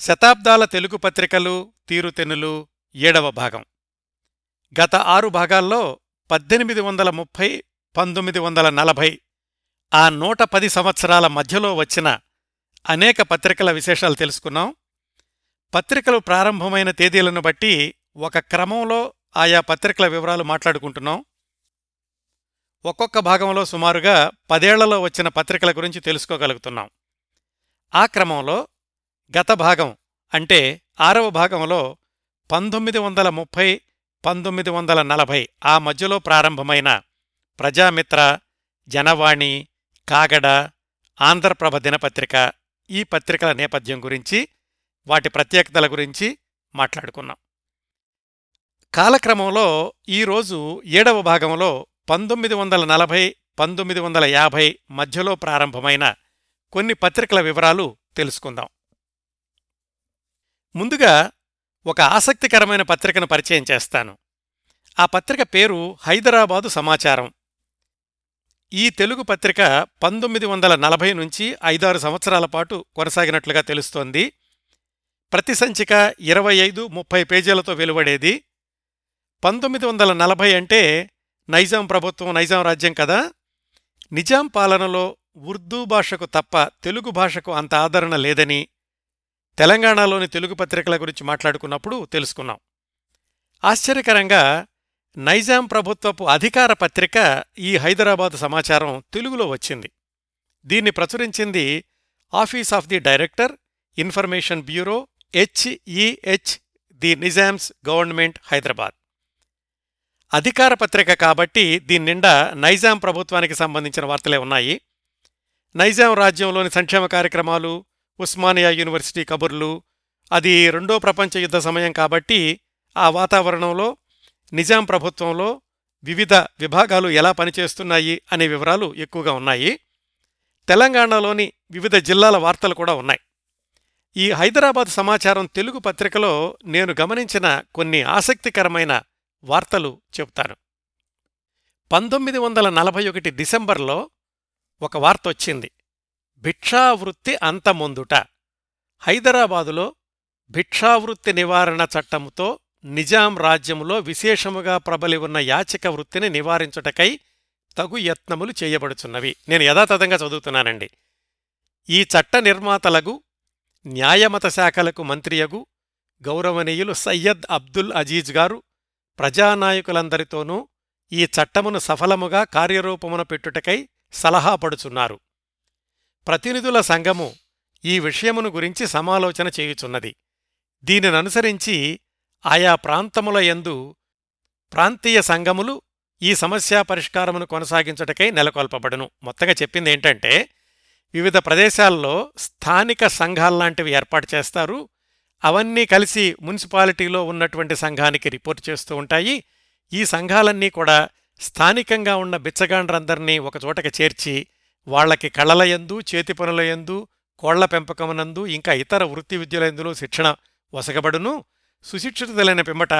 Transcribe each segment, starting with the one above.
శతాబ్దాల తెలుగు పత్రికలు తీరుతెన్నులు ఏడవ భాగం. గత ఆరు భాగాల్లో పద్దెనిమిది వందల ముప్పై పంతొమ్మిది వందల నలభై ఆ నూట పది సంవత్సరాల మధ్యలో వచ్చిన అనేక పత్రికల విశేషాలు తెలుసుకున్నాం. పత్రికలు ప్రారంభమైన తేదీలను బట్టి ఒక క్రమంలో ఆయా పత్రికల వివరాలు మాట్లాడుకుంటున్నాం. ఒక్కొక్క భాగంలో సుమారుగా పదేళ్ళలో వచ్చిన పత్రికల గురించి తెలుసుకోగలుగుతున్నాం. ఆ క్రమంలో గత భాగం అంటే ఆరవ భాగంలో పంతొమ్మిది వందల ముప్పై పంతొమ్మిది వందల నలభై ఆ మధ్యలో ప్రారంభమైన ప్రజామిత్ర జనవాణి కాగడ ఆంధ్రప్రభ దినపత్రిక ఈ పత్రికల నేపథ్యం గురించి వాటి ప్రత్యేకతల గురించి మాట్లాడుకున్నాం. కాలక్రమంలో ఈరోజు ఏడవ భాగంలో పంతొమ్మిది వందల నలభై పంతొమ్మిది వందల యాభై మధ్యలో ప్రారంభమైన కొన్ని పత్రికల వివరాలు తెలుసుకుందాం. ముందుగా ఒక ఆసక్తికరమైన పత్రికను పరిచయం చేస్తాను. ఆ పత్రిక పేరు హైదరాబాదు సమాచారం. ఈ తెలుగు పత్రిక పంతొమ్మిది వందల నలభై నుంచి ఐదారు సంవత్సరాల పాటు కొనసాగినట్లుగా తెలుస్తోంది. ప్రతి సంచిక ఇరవై ఐదు ముప్పై పేజీలతో వెలువడేది. పంతొమ్మిది వందల నలభై అంటే నైజాం ప్రభుత్వం నైజాం రాజ్యం కదా. నిజాం పాలనలో ఉర్దూ భాషకు తప్ప తెలుగు భాషకు అంత ఆదరణ లేదని తెలంగాణలోని తెలుగు పత్రికల గురించి మాట్లాడుకున్నప్పుడు తెలుసుకున్నాం. ఆశ్చర్యకరంగా నైజాం ప్రభుత్వపు అధికార పత్రిక ఈ హైదరాబాదు సమాచారం తెలుగులో వచ్చింది. దీన్ని ప్రచురించింది office of the director information bureau H E H the Nizam's government Hyderabad. అధికార పత్రిక కాబట్టి దీని నిండా నైజాం ప్రభుత్వానికి సంబంధించిన వార్తలే ఉన్నాయి. నైజాం రాజ్యంలోని సంక్షేమ కార్యక్రమాలు ఉస్మానియా యూనివర్సిటీ కబుర్లు. అది రెండో ప్రపంచ యుద్ధ సమయం కాబట్టి ఆ వాతావరణంలో నిజాం ప్రభుత్వంలో వివిధ విభాగాలు ఎలా పనిచేస్తున్నాయి అనే వివరాలు ఎక్కువగా ఉన్నాయి. తెలంగాణలోని వివిధ జిల్లాల వార్తలు కూడా ఉన్నాయి. ఈ హైదరాబాద్ సమాచారం తెలుగు పత్రికలో నేను గమనించిన కొన్ని ఆసక్తికరమైన వార్తలు చెప్తాను పంతొమ్మిది వందల నలభై ఒకటి డిసెంబర్లో ఒక వార్త వచ్చింది. భిక్షావృత్తి అంతమొందుట. హైదరాబాదులో భిక్షావృత్తి నివారణ చట్టముతో నిజాం రాజ్యములో విశేషముగా ప్రబలి ఉన్న యాచక వృత్తిని నివారించుటకై తగు యత్నములు చేయబడుచున్నవి. నేను యథాతథంగా చదువుతున్నానండి. ఈ చట్ట నిర్మాతలగు న్యాయమత శాఖలకు మంత్రియగు గౌరవనీయులు సయ్యద్ అబ్దుల్ అజీజ్ గారు ప్రజానాయకులందరితోనూ ఈ చట్టమును సఫలముగా కార్యరూపమున పెట్టుటకై సలహాపడుచున్నారు ప్రతినిధుల సంఘము ఈ విషయమును గురించి సమాలోచన చేయుచున్నది. దీనిననుసరించి ఆయా ప్రాంతముల యందు ప్రాంతీయ సంఘములు ఈ సమస్యా పరిష్కారమును కొనసాగించుటకై నెలకొల్పబడును. మొత్తగా చెప్పింది ఏంటంటే వివిధ ప్రదేశాల్లో స్థానిక సంఘాల్లాంటివి ఏర్పాటు చేస్తారు. అవన్నీ కలిసి మున్సిపాలిటీలో ఉన్నటువంటి సంఘానికి రిపోర్ట్ చేస్తూ ఉంటాయి. ఈ సంఘాలన్నీ కూడా స్థానికంగా ఉన్న బిచ్చగాండ్రందరినీ ఒకచోటకి చేర్చి వాళ్ళకి కళలయందు చేతి పనులయందు కోళ్ళ పెంపకమునందు ఇంకా ఇతర వృత్తి విద్యలందులో శిక్షణ వసగబడును. సుశిక్షితులైన పిమ్మట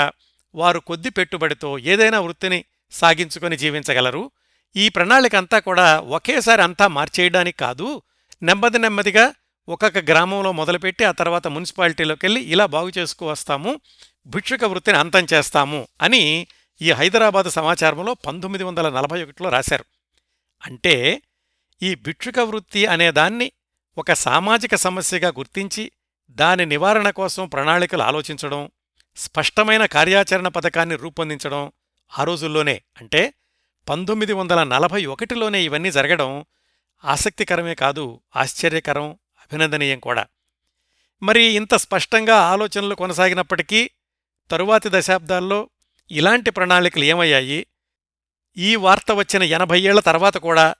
వారు కొద్ది పెట్టుబడితో ఏదైనా వృత్తిని సాగించుకొని జీవించగలరు. ఈ ప్రణాళిక అంతా కూడా ఒకేసారి అంతా మార్చేయడానికి కాదు. నెమ్మది నెమ్మదిగా ఒక్కొక్క గ్రామంలో మొదలుపెట్టి ఆ తర్వాత మున్సిపాలిటీలోకి వెళ్ళి ఇలా బాగు చేసుకు వస్తాము. భిక్షుక వృత్తిని అంతం చేస్తాము అని ఈ హైదరాబాద్ సమాచారంలో పంతొమ్మిది వందల నలభై ఒకటిలో రాశారు. అంటే ఈ భిక్షుక వృత్తి అనేదాన్ని ఒక సామాజిక సమస్యగా గుర్తించి దాని నివారణ కోసం ప్రణాళికలు ఆలోచించడం స్పష్టమైన కార్యాచరణ పథకాన్ని రూపొందించడం ఆ రోజుల్లోనే. అంటే పంతొమ్మిది వందల నలభై ఒకటిలోనే ఇవన్నీ జరగడం ఆసక్తికరమే కాదు ఆశ్చర్యకరం అభినందనీయం కూడా. మరి ఇంత స్పష్టంగా ఆలోచనలు కొనసాగినప్పటికీ తరువాతి దశాబ్దాల్లో ఇలాంటి ప్రణాళికలు ఏమయ్యాయి? ఈ వార్త వచ్చిన ఎనభై ఏళ్ళ తర్వాత కూడా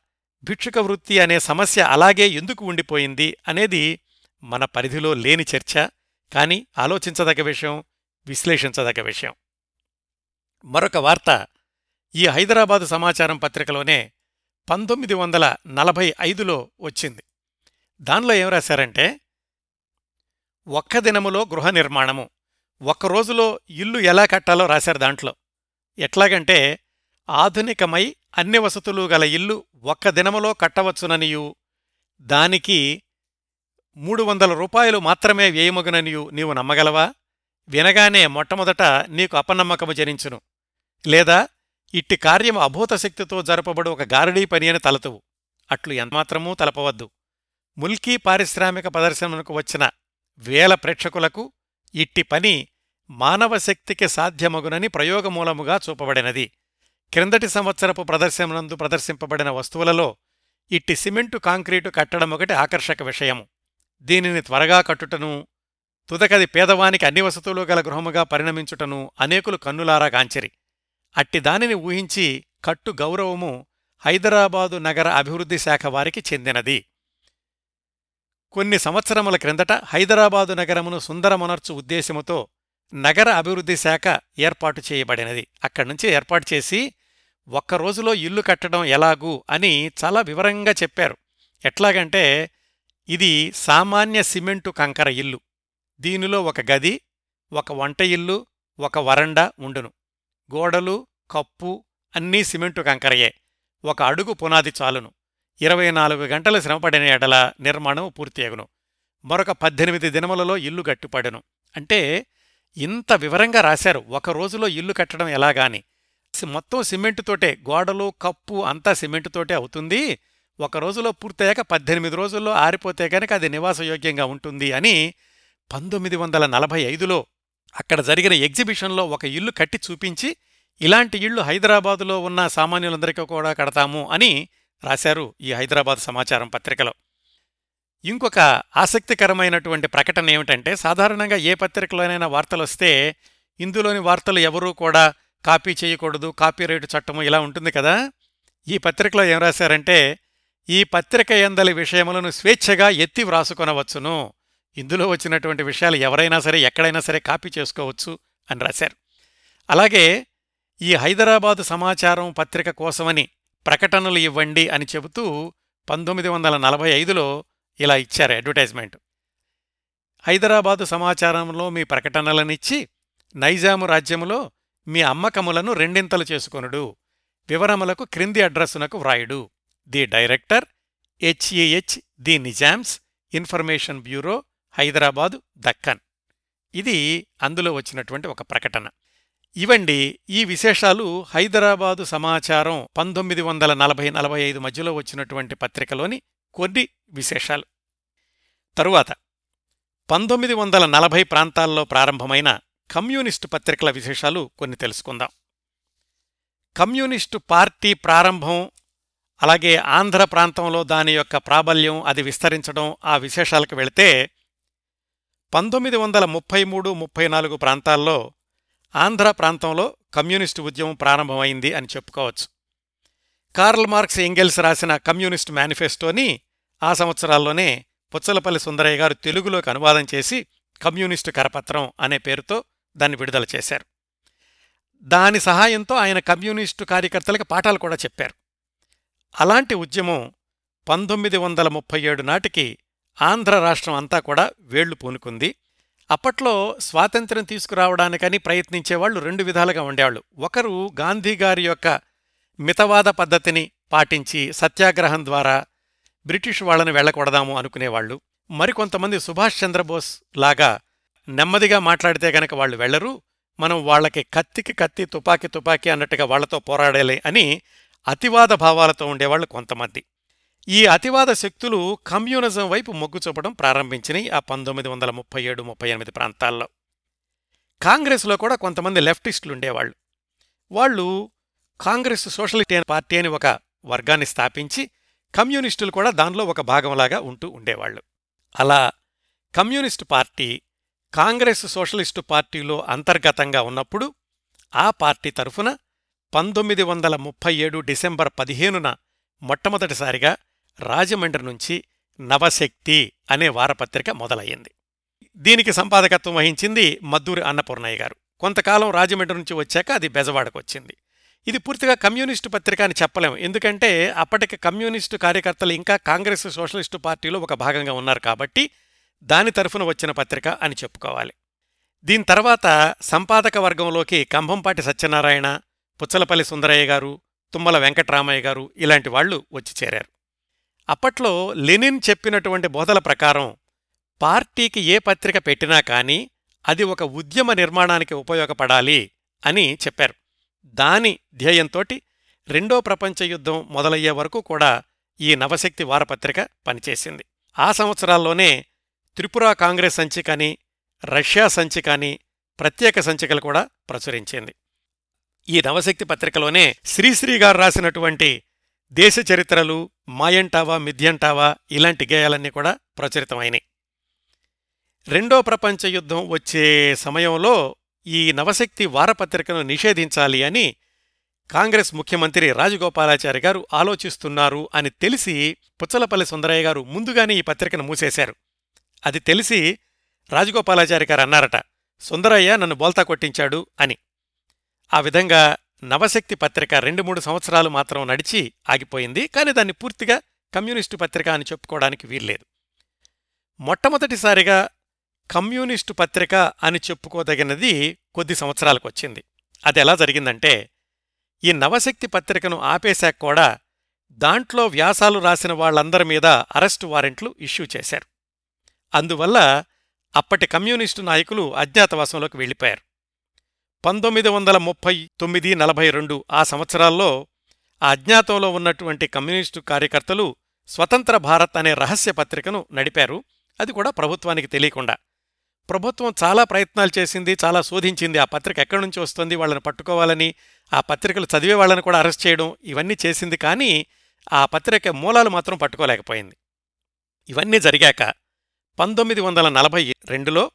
భిక్షుక వృత్తి అనే సమస్య అలాగే ఎందుకు ఉండిపోయింది అనేది మన పరిధిలో లేని చర్చ కానీ ఆలోచించదగ్గ విషయం విశ్లేషించదగ్గ విషయం. మరొక వార్త ఈ హైదరాబాదు సమాచారం పత్రికలోనే పంతొమ్మిది వందల నలభై ఐదులో వచ్చింది. దానిలో ఏం రాశారంటే ఒక్క దినములో గృహ నిర్మాణము ఒక్క రోజులో ఇల్లు ఎలా కట్టాలో రాశారు దాంట్లో. ఎట్లాగంటే ఆధునికమై అన్ని వసతులు గల ఇల్లు ఒక్క దినములో కట్టవచ్చుననియు. దానికి మూడు వందల రూపాయలు మాత్రమే వ్యయమగుననియు నీవు నమ్మగలవా? వినగానే మొట్టమొదట నీకు అపనమ్మకము జనించును. లేదా ఇట్టి కార్యము అభూత శక్తితో జరపబడు ఒక గారడీ పని అని తలతువు. అట్లు ఎంతమాత్రమూ తలపవద్దు. ముల్కీ పారిశ్రామిక ప్రదర్శనకు వచ్చిన వేల ప్రేక్షకులకు ఇట్టి పని మానవ శక్తికి సాధ్యమగునని ప్రయోగమూలముగా చూపబడినది. క్రిందటి సంవత్సరపు ప్రదర్శనందు ప్రదర్శింపబడిన వస్తువులలో ఇట్టి సిమెంటు కాంక్రీటు కట్టడం ఒకటి ఆకర్షక విషయము. దీనిని త్వరగా కట్టుటను తుదకది పేదవానికి అన్ని వసతులు గల గృహముగా పరిణమించుటను అనేకులు కన్నులారా గాంచిరి. అట్టి దానిని ఊహించి కట్టు గౌరవము హైదరాబాదు నగర అభివృద్ధి శాఖ వారికి చెందినది. కొన్ని సంవత్సరముల క్రిందట హైదరాబాదు నగరమును సుందరమనర్చు ఉద్దేశముతో నగర అభివృద్ధి శాఖ ఏర్పాటు చేయబడినది. అక్కడ్నుంచి ఏర్పాటు చేసి ఒక్క రోజులో ఇల్లు కట్టడం ఎలాగూ అని చాలా వివరంగా చెప్పారు. ఎట్లాగంటే ఇది సామాన్య సిమెంటు కంకర ఇల్లు. దీనిలో ఒక గది ఒక వంట ఇల్లు ఒక వరండా ఉండును. గోడలు కప్పు అన్నీ సిమెంటు కంకరయే. ఒక అడుగు పునాది చాలును. ఇరవై నాలుగు గంటలు శ్రమపడిన ఎడల నిర్మాణం పూర్తియగును మరొక పద్దెనిమిది దినములలో ఇల్లు గట్టిపడును. అంటే ఇంత వివరంగా రాశారు. ఒక రోజులో ఇల్లు కట్టడం ఎలాగాని. మొత్తం మొత్తం సిమెంటుతోటే గోడలు కప్పు అంతా సిమెంటుతోటే అవుతుంది. ఒక రోజులో పూర్తయ్యాక పద్దెనిమిది రోజుల్లో ఆరిపోతే కనుక అది నివాసయోగ్యంగా ఉంటుంది అని పంతొమ్మిది వందల నలభై ఐదులో అక్కడ జరిగిన ఎగ్జిబిషన్లో ఒక ఇల్లు కట్టి చూపించి ఇలాంటి ఇళ్ళు హైదరాబాదులో ఉన్న సామాన్యులందరికీ కూడా కడతాము అని రాశారు ఈ హైదరాబాద్ సమాచారం పత్రికలో. ఇంకొక ఆసక్తికరమైనటువంటి ప్రకటన ఏమిటంటే సాధారణంగా ఏ పత్రికలోనైనా వార్తలు వస్తే ఇందులోని వార్తలు ఎవరూ కూడా కాపీ చేయకూడదు కాపీరైట్ చట్టము ఇలా ఉంటుంది కదా? ఈ పత్రికలో ఏం రాశారంటే ఈ పత్రిక ఎందలి విషయములను స్వేచ్ఛగా ఎత్తి వ్రాసుకొనవచ్చును. ఇందులో వచ్చినటువంటి విషయాలు ఎవరైనా సరే ఎక్కడైనా సరే కాపీ చేసుకోవచ్చు అని రాశారు. అలాగే ఈ హైదరాబాదు సమాచారం పత్రిక కోసమని ప్రకటనలు ఇవ్వండి అని చెబుతూ పంతొమ్మిది వందల నలభై ఐదులో ఇలా ఇచ్చారు అడ్వర్టైజ్మెంట్. హైదరాబాదు సమాచారంలో మీ ప్రకటనలనిచ్చి నైజాము రాజ్యములో మీ అమ్మకములను రెండింతలు చేసుకొనుడు. వివరములకు క్రింది అడ్రస్సునకు వ్రాయుడు. The director H E H the Nizam's information bureau Hyderabad Deccan. ఇది అందులో వచ్చినటువంటి ఒక ప్రకటన. ఇవండి ఈ విశేషాలు హైదరాబాదు సమాచారం పంతొమ్మిది వందల నలభై నలభై ఐదు మధ్యలో వచ్చినటువంటి పత్రికలోని కొన్ని విశేషాలు. తరువాత పంతొమ్మిది వందల నలభై ప్రాంతాల్లో ప్రారంభమైన కమ్యూనిస్టు పత్రికల విశేషాలు కొన్ని తెలుసుకుందాం. కమ్యూనిస్టు పార్టీ ప్రారంభం అలాగే ఆంధ్ర ప్రాంతంలో దాని యొక్క ప్రాబల్యం అది విస్తరించడం ఆ విశేషాలకు వెళితే పంతొమ్మిది వందల ముప్పై మూడు ముప్పై నాలుగు ప్రాంతాల్లో ఆంధ్ర ప్రాంతంలో కమ్యూనిస్టు ఉద్యమం ప్రారంభమైంది అని చెప్పుకోవచ్చు. కార్ల్ మార్క్స్ ఎంగెల్స్ రాసిన కమ్యూనిస్టు మేనిఫెస్టోని ఆ సంవత్సరాల్లోనే పుచ్చలపల్లి సుందరయ్య గారు తెలుగులోకి అనువాదం చేసి కమ్యూనిస్టు కరపత్రం అనే పేరుతో దాన్ని విడుదల చేశారు. దాని సహాయంతో ఆయన కమ్యూనిస్టు కార్యకర్తలకు పాఠాలు కూడా చెప్పారు. అలాంటి ఉద్యమం పంతొమ్మిది వందల ముప్పై ఏడు నాటికి ఆంధ్ర రాష్ట్రం అంతా కూడా వేళ్ళు పూనుకుంది. అప్పట్లో స్వాతంత్ర్యం తీసుకురావడానికని ప్రయత్నించేవాళ్ళు రెండు విధాలుగా ఉండేవాళ్ళు. ఒకరు గాంధీగారి యొక్క మితవాద పద్ధతిని పాటించి సత్యాగ్రహం ద్వారా బ్రిటిష్ వాళ్ళని వెళ్ళకూడదాము అనుకునేవాళ్ళు మరికొంతమంది సుభాష్ చంద్రబోస్ లాగా నెమ్మదిగా మాట్లాడితే గనక వాళ్ళు వెళ్ళరు మనం వాళ్ళకి కత్తికి కత్తి తుపాకి తుపాకీ అన్నట్టుగా వాళ్ళతో పోరాడాలి అని అతివాద భావాలతో ఉండేవాళ్ళు కొంతమంది. ఈ అతివాద శక్తులు కమ్యూనిజం వైపు మొగ్గు చూపడం ప్రారంభించినాయి ఆ పంతొమ్మిది వందల ముప్పై ఏడు ముప్పై ఎనిమిది ప్రాంతాల్లో. కాంగ్రెస్లో కూడా కొంతమంది లెఫ్టిస్టులు ఉండేవాళ్ళు. వాళ్ళు కాంగ్రెస్ సోషలిస్ట్ పార్టీ అని ఒక వర్గాన్ని స్థాపించి కమ్యూనిస్టులు కూడా దానిలో ఒక భాగంలాగా ఉంటూ ఉండేవాళ్ళు. అలా కమ్యూనిస్టు పార్టీ కాంగ్రెస్ సోషలిస్టు పార్టీలో అంతర్గతంగా ఉన్నప్పుడు ఆ పార్టీ తరఫున పంతొమ్మిది వందల ముప్పై ఏడు డిసెంబర్ పదిహేనున మొట్టమొదటిసారిగా రాజమండ్రి నుంచి నవశక్తి అనే వారపత్రిక మొదలయ్యింది. దీనికి సంపాదకత్వం వహించింది మద్దూరి అన్నపూర్ణయ్య గారు. కొంతకాలం రాజమండ్రి నుంచి వచ్చాక అది బెజవాడకు వచ్చింది. ఇది పూర్తిగా కమ్యూనిస్టు పత్రిక అని చెప్పలేం. ఎందుకంటే అప్పటికి కమ్యూనిస్టు కార్యకర్తలు ఇంకా కాంగ్రెస్ సోషలిస్టు పార్టీలో ఒక భాగంగా ఉన్నారు కాబట్టి దాని తరఫున వచ్చిన పత్రిక అని చెప్పుకోవాలి. దీని తర్వాత సంపాదక వర్గంలోకి కంభంపాటి సత్యనారాయణ పుచ్చలపల్లి సుందరయ్య గారు తుమ్మల వెంకట్రామయ్య గారు ఇలాంటి వాళ్ళు వచ్చి చేరారు. అప్పట్లో లెనిన్ చెప్పినటువంటి బోధల ప్రకారం పార్టీకి ఏ పత్రిక పెట్టినా కానీ అది ఒక ఉద్యమ నిర్మాణానికి ఉపయోగపడాలి అని చెప్పారు. దాని ధ్యేయంతోటి రెండో ప్రపంచ యుద్ధం మొదలయ్యే వరకు కూడా ఈ నవశక్తి వారపత్రిక పనిచేసింది. ఆ సంవత్సరాల్లోనే త్రిపుర కాంగ్రెస్ సంచికని రష్యా సంచికని ప్రత్యేక సంచికలు కూడా ప్రచురించింది. ఈ నవశక్తి పత్రికలోనే శ్రీశ్రీ గారు రాసినటువంటి దేశ చరిత్రలు మాయంటావా మిథ్యంటావా ఇలాంటి గేయాలన్నీ కూడా ప్రచురితమైనవి రెండో ప్రపంచ యుద్ధం వచ్చే సమయంలో ఈ నవశక్తి వారపత్రికను నిషేధించాలి అని కాంగ్రెస్ ముఖ్యమంత్రి రాజగోపాలాచారి గారు ఆలోచిస్తున్నారు అని తెలిసి పుచ్చలపల్లి సుందరయ్య గారు ముందుగానే ఈ పత్రికను మూసేశారు. అది తెలిసి రాజగోపాలాచారి గారు అన్నారట సుందరయ్య నన్ను బోల్తా కొట్టించాడు అని. ఆ విధంగా నవశక్తి పత్రిక రెండు మూడు సంవత్సరాలు మాత్రం నడిచి ఆగిపోయింది. కానీ దాన్ని పూర్తిగా కమ్యూనిస్టు పత్రిక అని చెప్పుకోవడానికి వీల్లేదు. మొట్టమొదటిసారిగా కమ్యూనిస్టు పత్రిక అని చెప్పుకోదగినది కొద్ది సంవత్సరాలకు వచ్చింది. అది ఎలా జరిగిందంటే ఈ నవశక్తి పత్రికను ఆపేశాక కూడా దాంట్లో వ్యాసాలు రాసిన వాళ్ళందరి మీద అరెస్టు వారెంట్లు ఇష్యూ చేశారు. అందువల్ల అప్పటి కమ్యూనిస్టు నాయకులు అజ్ఞాతవాసంలోకి వెళ్ళిపోయారు. పంతొమ్మిది వందల ముప్పై తొమ్మిది నలభై రెండు ఆ సంవత్సరాల్లో ఆ అజ్ఞాతంలో ఉన్నటువంటి కమ్యూనిస్టు కార్యకర్తలు స్వతంత్ర భారత్ అనే రహస్య పత్రికను నడిపారు. అది కూడా ప్రభుత్వానికి తెలియకుండా. ప్రభుత్వం చాలా ప్రయత్నాలు చేసింది చాలా శోధించింది. ఆ పత్రిక ఎక్కడి నుంచి వస్తుంది వాళ్ళని పట్టుకోవాలని ఆ పత్రికలు చదివే వాళ్ళని కూడా అరెస్ట్ చేయడం ఇవన్నీ చేసింది కానీ ఆ పత్రిక మూలాలు మాత్రం పట్టుకోలేకపోయింది. ఇవన్నీ జరిగాక పంతొమ్మిది వందల నలభై రెండులో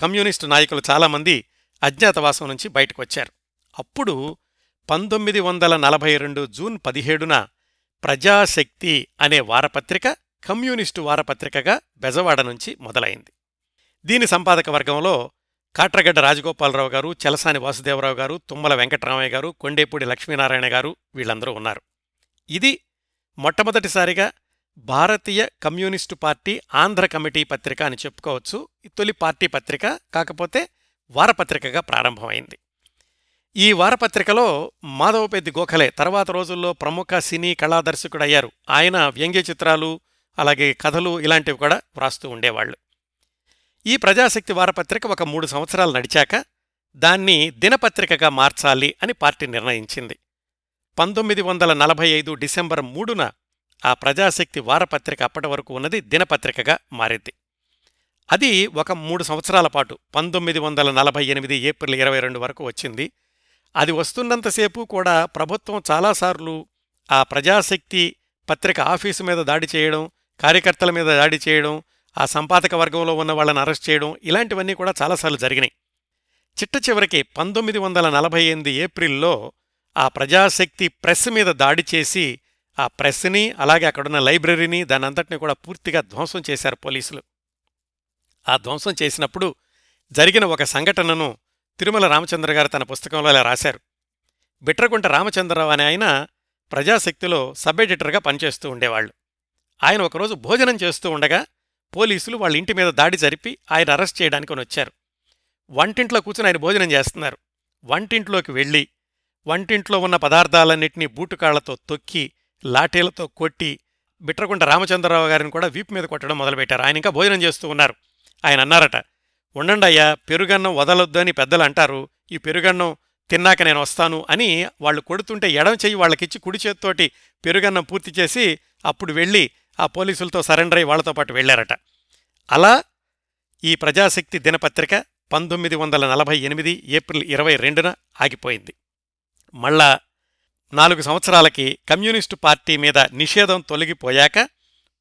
కమ్యూనిస్టు నాయకులు చాలామంది అజ్ఞాతవాసం నుంచి బయటకొచ్చారు. అప్పుడు పంతొమ్మిది వందల నలభై రెండు జూన్ పదిహేడున ప్రజాశక్తి అనే వారపత్రిక కమ్యూనిస్టు వారపత్రికగా బెజవాడ నుంచి మొదలైంది. దీని సంపాదక వర్గంలో కాట్రగడ్డ రాజగోపాలరావు గారు చలసాని వాసుదేవరావు గారు తుమ్మల వెంకటరామయ్య గారు కొండేపూడి లక్ష్మీనారాయణ గారు వీళ్ళందరూ ఉన్నారు. ఇది మొట్టమొదటిసారిగా భారతీయ కమ్యూనిస్టు పార్టీ ఆంధ్ర కమిటీ పత్రిక అని చెప్పుకోవచ్చు. తొలి పార్టీ పత్రిక కాకపోతే వారపత్రికగా ప్రారంభమైంది. ఈ వారపత్రికలో మాధవపెద్ది గోఖలే తర్వాత రోజుల్లో ప్రముఖ సినీ కళాదర్శకుడయ్యారు. ఆయన వ్యంగ్య చిత్రాలు అలాగే కథలు ఇలాంటివి కూడా వ్రాస్తూ ఉండేవాళ్ళు ఈ ప్రజాశక్తి వారపత్రిక ఒక మూడు సంవత్సరాలు నడిచాక దాన్ని దినపత్రికగా మార్చాలి అని పార్టీ నిర్ణయించింది. పంతొమ్మిది వందల నలభై ఐదు డిసెంబర్ మూడున ఆ ప్రజాశక్తి వారపత్రిక అప్పటి వరకు ఉన్నది దినపత్రికగా మారింది. అది ఒక మూడు సంవత్సరాల పాటు పంతొమ్మిది వందల నలభై ఎనిమిది ఏప్రిల్ ఇరవై రెండు వరకు వచ్చింది. అది వస్తున్నంతసేపు కూడా ప్రభుత్వం చాలాసార్లు ఆ ప్రజాశక్తి పత్రిక ఆఫీసు మీద దాడి చేయడం కార్యకర్తల మీద దాడి చేయడం ఆ సంపాదక వర్గంలో ఉన్న వాళ్ళని అరెస్ట్ చేయడం ఇలాంటివన్నీ కూడా చాలాసార్లు జరిగినాయి. చిట్ట చివరికి పంతొమ్మిది వందల నలభై ఎనిమిది ఏప్రిల్లో ఆ ప్రజాశక్తి ప్రెస్ మీద దాడి చేసి ఆ ప్రెస్ని అలాగే అక్కడున్న లైబ్రరీని దానంతటిని కూడా పూర్తిగా ధ్వంసం చేశారు పోలీసులు. ఆ ధ్వంసం చేసినప్పుడు జరిగిన ఒక సంఘటనను తిరుమల రామచంద్ర గారు తన పుస్తకంలో ఇలా రాశారు. బిట్రకుంట రామచంద్రరావు అనే ఆయన ప్రజాశక్తిలో సబ్ ఎడిటర్గా పనిచేస్తూ ఉండేవాళ్ళు. ఆయన ఒకరోజు భోజనం చేస్తూ ఉండగా పోలీసులు వాళ్ళ ఇంటి మీద దాడి జరిపి ఆయన అరెస్ట్ చేయడానికి వచ్చారు. వంటింట్లో కూర్చుని ఆయన భోజనం చేస్తున్నారు. వంటింట్లోకి వెళ్ళి వంటింట్లో ఉన్న పదార్థాలన్నింటినీ బూటుకాళ్ళతో తొక్కి లాఠీలతో కొట్టి బిట్రకుంట రామచంద్రరావు గారిని కూడా వీపు మీద కొట్టడం మొదలుపెట్టారు. ఆయన ఇంకా భోజనం చేస్తూ ఉన్నారు. ఆయన అన్నారట ఉండండయ్యా పెరుగన్నం వదలొద్దని పెద్దలు అంటారు. ఈ పెరుగన్నం తిన్నాక నేను వస్తాను అని వాళ్ళు కొడుతుంటే ఎడం చెయ్యి వాళ్ళకిచ్చి కుడి చేత్తోటి పెరుగన్నం పూర్తి చేసి అప్పుడు వెళ్ళి ఆ పోలీసులతో సరెండర్ అయ్యి వాళ్ళతో పాటు వెళ్ళారట అలా ఈ ప్రజాశక్తి దినపత్రిక పంతొమ్మిది వందల నలభై ఎనిమిది ఏప్రిల్ ఇరవై రెండున ఆగిపోయింది. మళ్ళా నాలుగు సంవత్సరాలకి కమ్యూనిస్టు పార్టీ మీద నిషేధం తొలగిపోయాక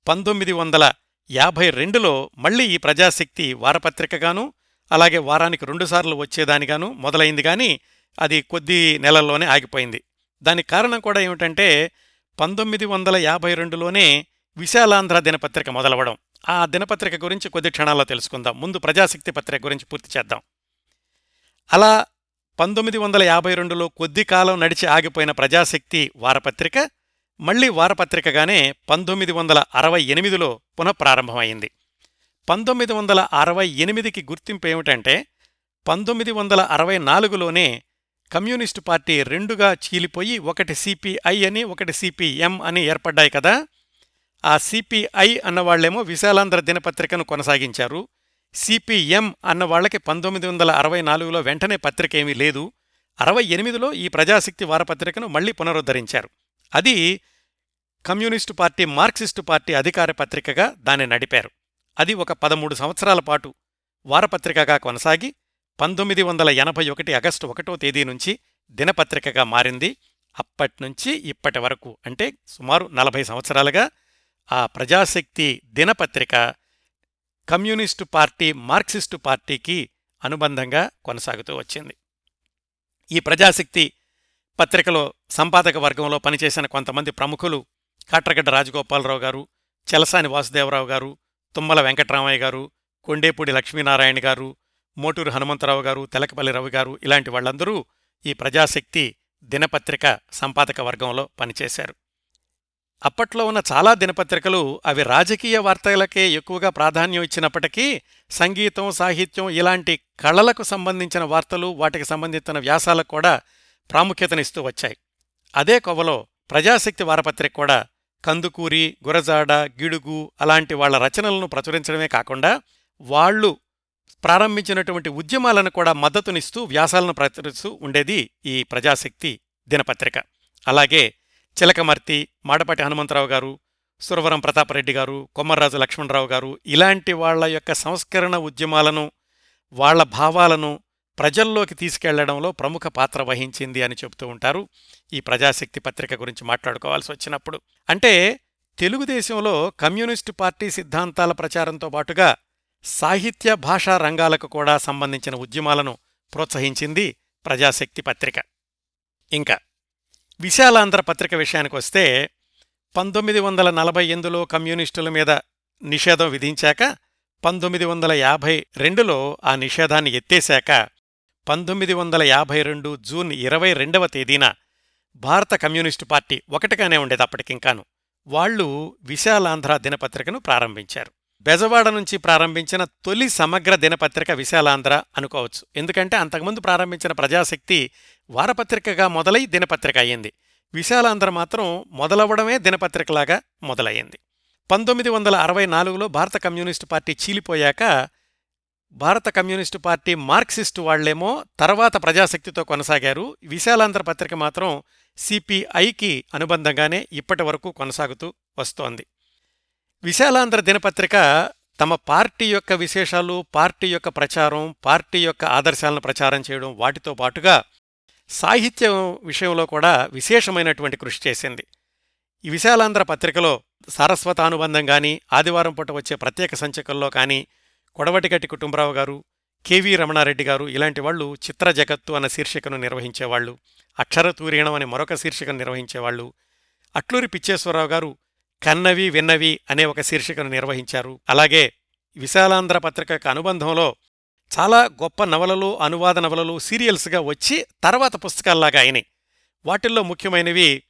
పంతొమ్మిది వందల యాభై రెండులో మళ్ళీ ఈ ప్రజాశక్తి వారపత్రికగాను అలాగే వారానికి రెండుసార్లు వచ్చేదానిగాను మొదలైంది కానీ అది కొద్ది నెలల్లోనే ఆగిపోయింది. దానికి కారణం కూడా ఏమిటంటే పంతొమ్మిది వందల యాభై రెండులోనే విశాలాంధ్ర దినపత్రిక మొదలవడం. ఆ దినపత్రిక గురించి కొద్ది క్షణాల్లో తెలుసుకుందాం. ముందు ప్రజాశక్తి పత్రిక గురించి పూర్తి చేద్దాం. అలా పంతొమ్మిది వందల యాభై రెండులో కొద్ది కాలం నడిచి ఆగిపోయిన ప్రజాశక్తి వారపత్రిక మళ్ళీ వారపత్రికగానే పంతొమ్మిది వందల అరవై ఎనిమిదిలో పునఃప్రారంభమైంది. పంతొమ్మిది వందల అరవై ఎనిమిదికి గుర్తింపు ఏమిటంటే పంతొమ్మిది వందల అరవై నాలుగులోనే కమ్యూనిస్టు పార్టీ రెండుగా చీలిపోయి ఒకటి సిపిఐ అని ఒకటి సిపిఎం అని ఏర్పడ్డాయి కదా. ఆ సిపిఐ అన్నవాళ్ళేమో విశాలాంధ్ర దినపత్రికను కొనసాగించారు. సిపిఎం అన్న వాళ్ళకి పంతొమ్మిది వందల అరవై నాలుగులో వెంటనే పత్రిక ఏమీ లేదు. అరవై ఎనిమిదిలో ఈ ప్రజాశక్తి వారపత్రికను మళ్ళీ పునరుద్ధరించారు. అది కమ్యూనిస్టు పార్టీ మార్క్సిస్టు పార్టీ అధికార పత్రికగా దాన్ని నడిపారు. అది ఒక పదమూడు సంవత్సరాల పాటు వారపత్రికగా కొనసాగి పంతొమ్మిది వందల ఎనభై ఒకటి ఆగస్టు ఒకటో తేదీ నుంచి దినపత్రికగా మారింది. అప్పట్నుంచి ఇప్పటి వరకు అంటే సుమారు నలభై సంవత్సరాలుగా ఆ ప్రజాశక్తి దినపత్రిక కమ్యూనిస్టు పార్టీ మార్క్సిస్టు పార్టీకి అనుబంధంగా కొనసాగుతూ వచ్చింది. ఈ ప్రజాశక్తి పత్రికలో సంపాదక వర్గంలో పనిచేసిన కొంతమంది ప్రముఖులు కాట్రగడ్డ రాజగోపాలరావు గారు చలసాని వాసుదేవరావు గారు తుమ్మల వెంకట్రామయ్య గారు కొండేపూడి లక్ష్మీనారాయణ గారు మోటూరు హనుమంతరావు గారు తెలకపల్లి రవి గారు ఇలాంటి వాళ్ళందరూ ఈ ప్రజాశక్తి దినపత్రిక సంపాదక వర్గంలో పనిచేశారు. అప్పట్లో ఉన్న చాలా దినపత్రికలు అవి రాజకీయ వార్తలకే ఎక్కువగా ప్రాధాన్యం ఇచ్చినప్పటికీ సంగీతం సాహిత్యం ఇలాంటి కళలకు సంబంధించిన వార్తలు వాటికి సంబంధించిన వ్యాసాలకు కూడా ప్రాముఖ్యతనిస్తూ వచ్చాయి. అదే కొవలో ప్రజాశక్తి వారపత్రిక కూడా కందుకూరి గురజాడ గిడుగు అలాంటి వాళ్ళ రచనలను ప్రచురించడమే కాకుండా వాళ్ళు ప్రారంభించినటువంటి ఉద్యమాలను కూడా మద్దతునిస్తూ వ్యాసాలను ప్రచురిస్తూ ఉండేది ఈ ప్రజాశక్తి దినపత్రిక. అలాగే చిలకమర్తి మాడపాటి హనుమంతరావు గారు సురవరం ప్రతాపరెడ్డి గారు కొమ్మర్రాజు లక్ష్మణరావు గారు ఇలాంటి వాళ్ళ యొక్క సంస్కరణ ఉద్యమాలను వాళ్ళ భావాలను ప్రజల్లోకి తీసుకెళ్ళడంలో ప్రముఖ పాత్ర వహించింది అని చెబుతూ ఉంటారు. ఈ ప్రజాశక్తి పత్రిక గురించి మాట్లాడుకోవాల్సి వచ్చినప్పుడు. అంటే తెలుగుదేశంలో కమ్యూనిస్టు పార్టీ సిద్ధాంతాల ప్రచారంతో పాటుగా సాహిత్య భాషా రంగాలకు కూడా సంబంధించిన ఉద్యమాలను ప్రోత్సహించింది ప్రజాశక్తి పత్రిక. ఇంకా విశాలాంధ్ర పత్రిక విషయానికి వస్తే పంతొమ్మిది వందల నలభై ఎనిమిదిలో కమ్యూనిస్టుల మీద నిషేధం విధించాక పంతొమ్మిది వందల యాభై రెండులో ఆ నిషేధాన్ని ఎత్తేశాక పంతొమ్మిది వందల యాభై రెండు జూన్ ఇరవై రెండవ తేదీన భారత కమ్యూనిస్టు పార్టీ ఒకటిగానే ఉండేది అప్పటికింకాను. వాళ్ళు విశాలాంధ్ర దినపత్రికను ప్రారంభించారు. బెజవాడ నుంచి ప్రారంభించిన తొలి సమగ్ర దినపత్రిక విశాలాంధ్ర అనుకోవచ్చు. ఎందుకంటే అంతకుముందు ప్రారంభించిన ప్రజాశక్తి వారపత్రికగా మొదలై దినపత్రిక అయ్యింది. విశాలాంధ్ర మాత్రం మొదలవ్వడమే దినపత్రికలాగా మొదలయ్యింది. పంతొమ్మిది వందల అరవై నాలుగులో భారత కమ్యూనిస్టు పార్టీ చీలిపోయాక భారత కమ్యూనిస్టు పార్టీ మార్క్సిస్టు వాళ్ళేమో తర్వాత ప్రజాశక్తితో కొనసాగారు. విశాలాంధ్ర పత్రిక మాత్రం సిపిఐకి అనుబంధంగానే ఇప్పటి వరకు కొనసాగుతూ వస్తోంది. విశాలాంధ్ర దినపత్రిక తమ పార్టీ యొక్క విశేషాలు పార్టీ యొక్క ప్రచారం పార్టీ యొక్క ఆదర్శాలను ప్రచారం చేయడం వాటితో పాటుగా సాహిత్యం విషయంలో కూడా విశేషమైనటువంటి కృషి చేసింది. ఈ విశాలాంధ్ర పత్రికలో సారస్వతానుబంధం కానీ ఆదివారం పూట వచ్చే ప్రత్యేక సంచికల్లో కానీ కొడవటిగట్టి కుటుంబరావు గారు కెవి రమణారెడ్డి గారు ఇలాంటి వాళ్ళు చిత్ర జగత్తు అన్న శీర్షికను నిర్వహించేవాళ్ళు అక్షరతూరీణం అనే మరొక శీర్షికను నిర్వహించేవాళ్ళు అట్లూరి పిచ్చేశ్వరరావు గారు కన్నవి విన్నవి అనే ఒక శీర్షికను నిర్వహించారు. అలాగే విశాలాంధ్ర పత్రిక యొక్క అనుబంధంలో చాలా గొప్ప నవలలు అనువాద నవలలు సీరియల్స్గా వచ్చి తర్వాత పుస్తకాల్లాగా అయినాయి. వాటిల్లో ముఖ్యమైనవి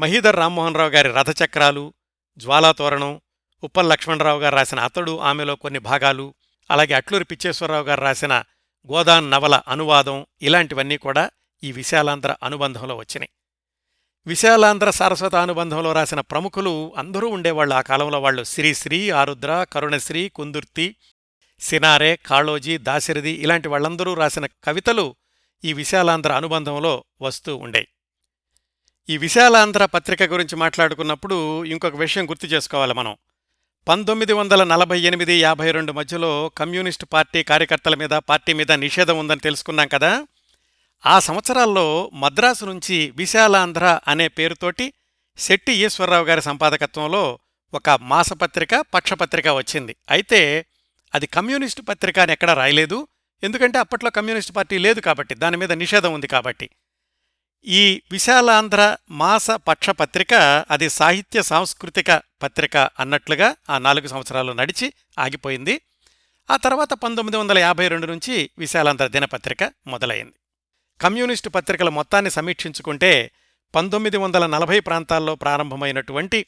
మహీధర్ రామ్మోహన్ రావు గారి రథచక్రాలు జ్వాలాతోరణం ఉప్పల్ లక్ష్మణరావు గారు రాసిన అతడు ఆమెలో కొన్ని భాగాలు అలాగే అట్లూరి పిచ్చేశ్వరరావు గారు రాసిన గోదాన్ నవల అనువాదం ఇలాంటివన్నీ కూడా ఈ విశాలాంధ్ర అనుబంధంలో వచ్చినాయి. విశాలాంధ్ర సారస్వత అనుబంధంలో రాసిన ప్రముఖులు అందరూ ఉండేవాళ్ళు ఆ కాలంలో వాళ్ళు. శ్రీశ్రీ ఆరుద్ర కరుణశ్రీ కుందుర్తి సినారే కాళోజీ దాశరథి ఇలాంటి వాళ్ళందరూ రాసిన కవితలు ఈ విశాలాంధ్ర అనుబంధంలో వస్తూ ఉండేవి ఈ విశాలాంధ్ర పత్రిక గురించి మాట్లాడుకున్నప్పుడు ఇంకొక విషయం గుర్తు చేసుకోవాలి మనం. పంతొమ్మిది వందల నలభై ఎనిమిది యాభై రెండు మధ్యలో కమ్యూనిస్టు పార్టీ కార్యకర్తల మీద పార్టీ మీద నిషేధం ఉందని తెలుసుకున్నాం కదా? ఆ సంవత్సరాల్లో మద్రాసు నుంచి విశాలాంధ్ర అనే పేరుతోటి శెట్టి ఈశ్వరరావు గారి సంపాదకత్వంలో ఒక మాసపత్రిక పక్షపత్రిక వచ్చింది. అయితే అది కమ్యూనిస్టు పత్రిక అని ఎక్కడా రాయలేదు. ఎందుకంటే అప్పట్లో కమ్యూనిస్టు పార్టీ లేదు కాబట్టి దాని మీద నిషేధం ఉంది కాబట్టి. ఈ విశాలాంధ్ర మాస పక్ష పత్రిక అది సాహిత్య సాంస్కృతిక పత్రిక అన్నట్లుగా ఆ నాలుగు సంవత్సరాలు నడిచి ఆగిపోయింది. ఆ తర్వాత పంతొమ్మిది వందల యాభై రెండు నుంచి విశాలాంధ్ర దినపత్రిక మొదలైంది. కమ్యూనిస్టు పత్రికల మొత్తాన్ని సమీక్షించుకుంటే పంతొమ్మిది వందల నలభై ప్రాంతాల్లో ప్రారంభమైనటువంటి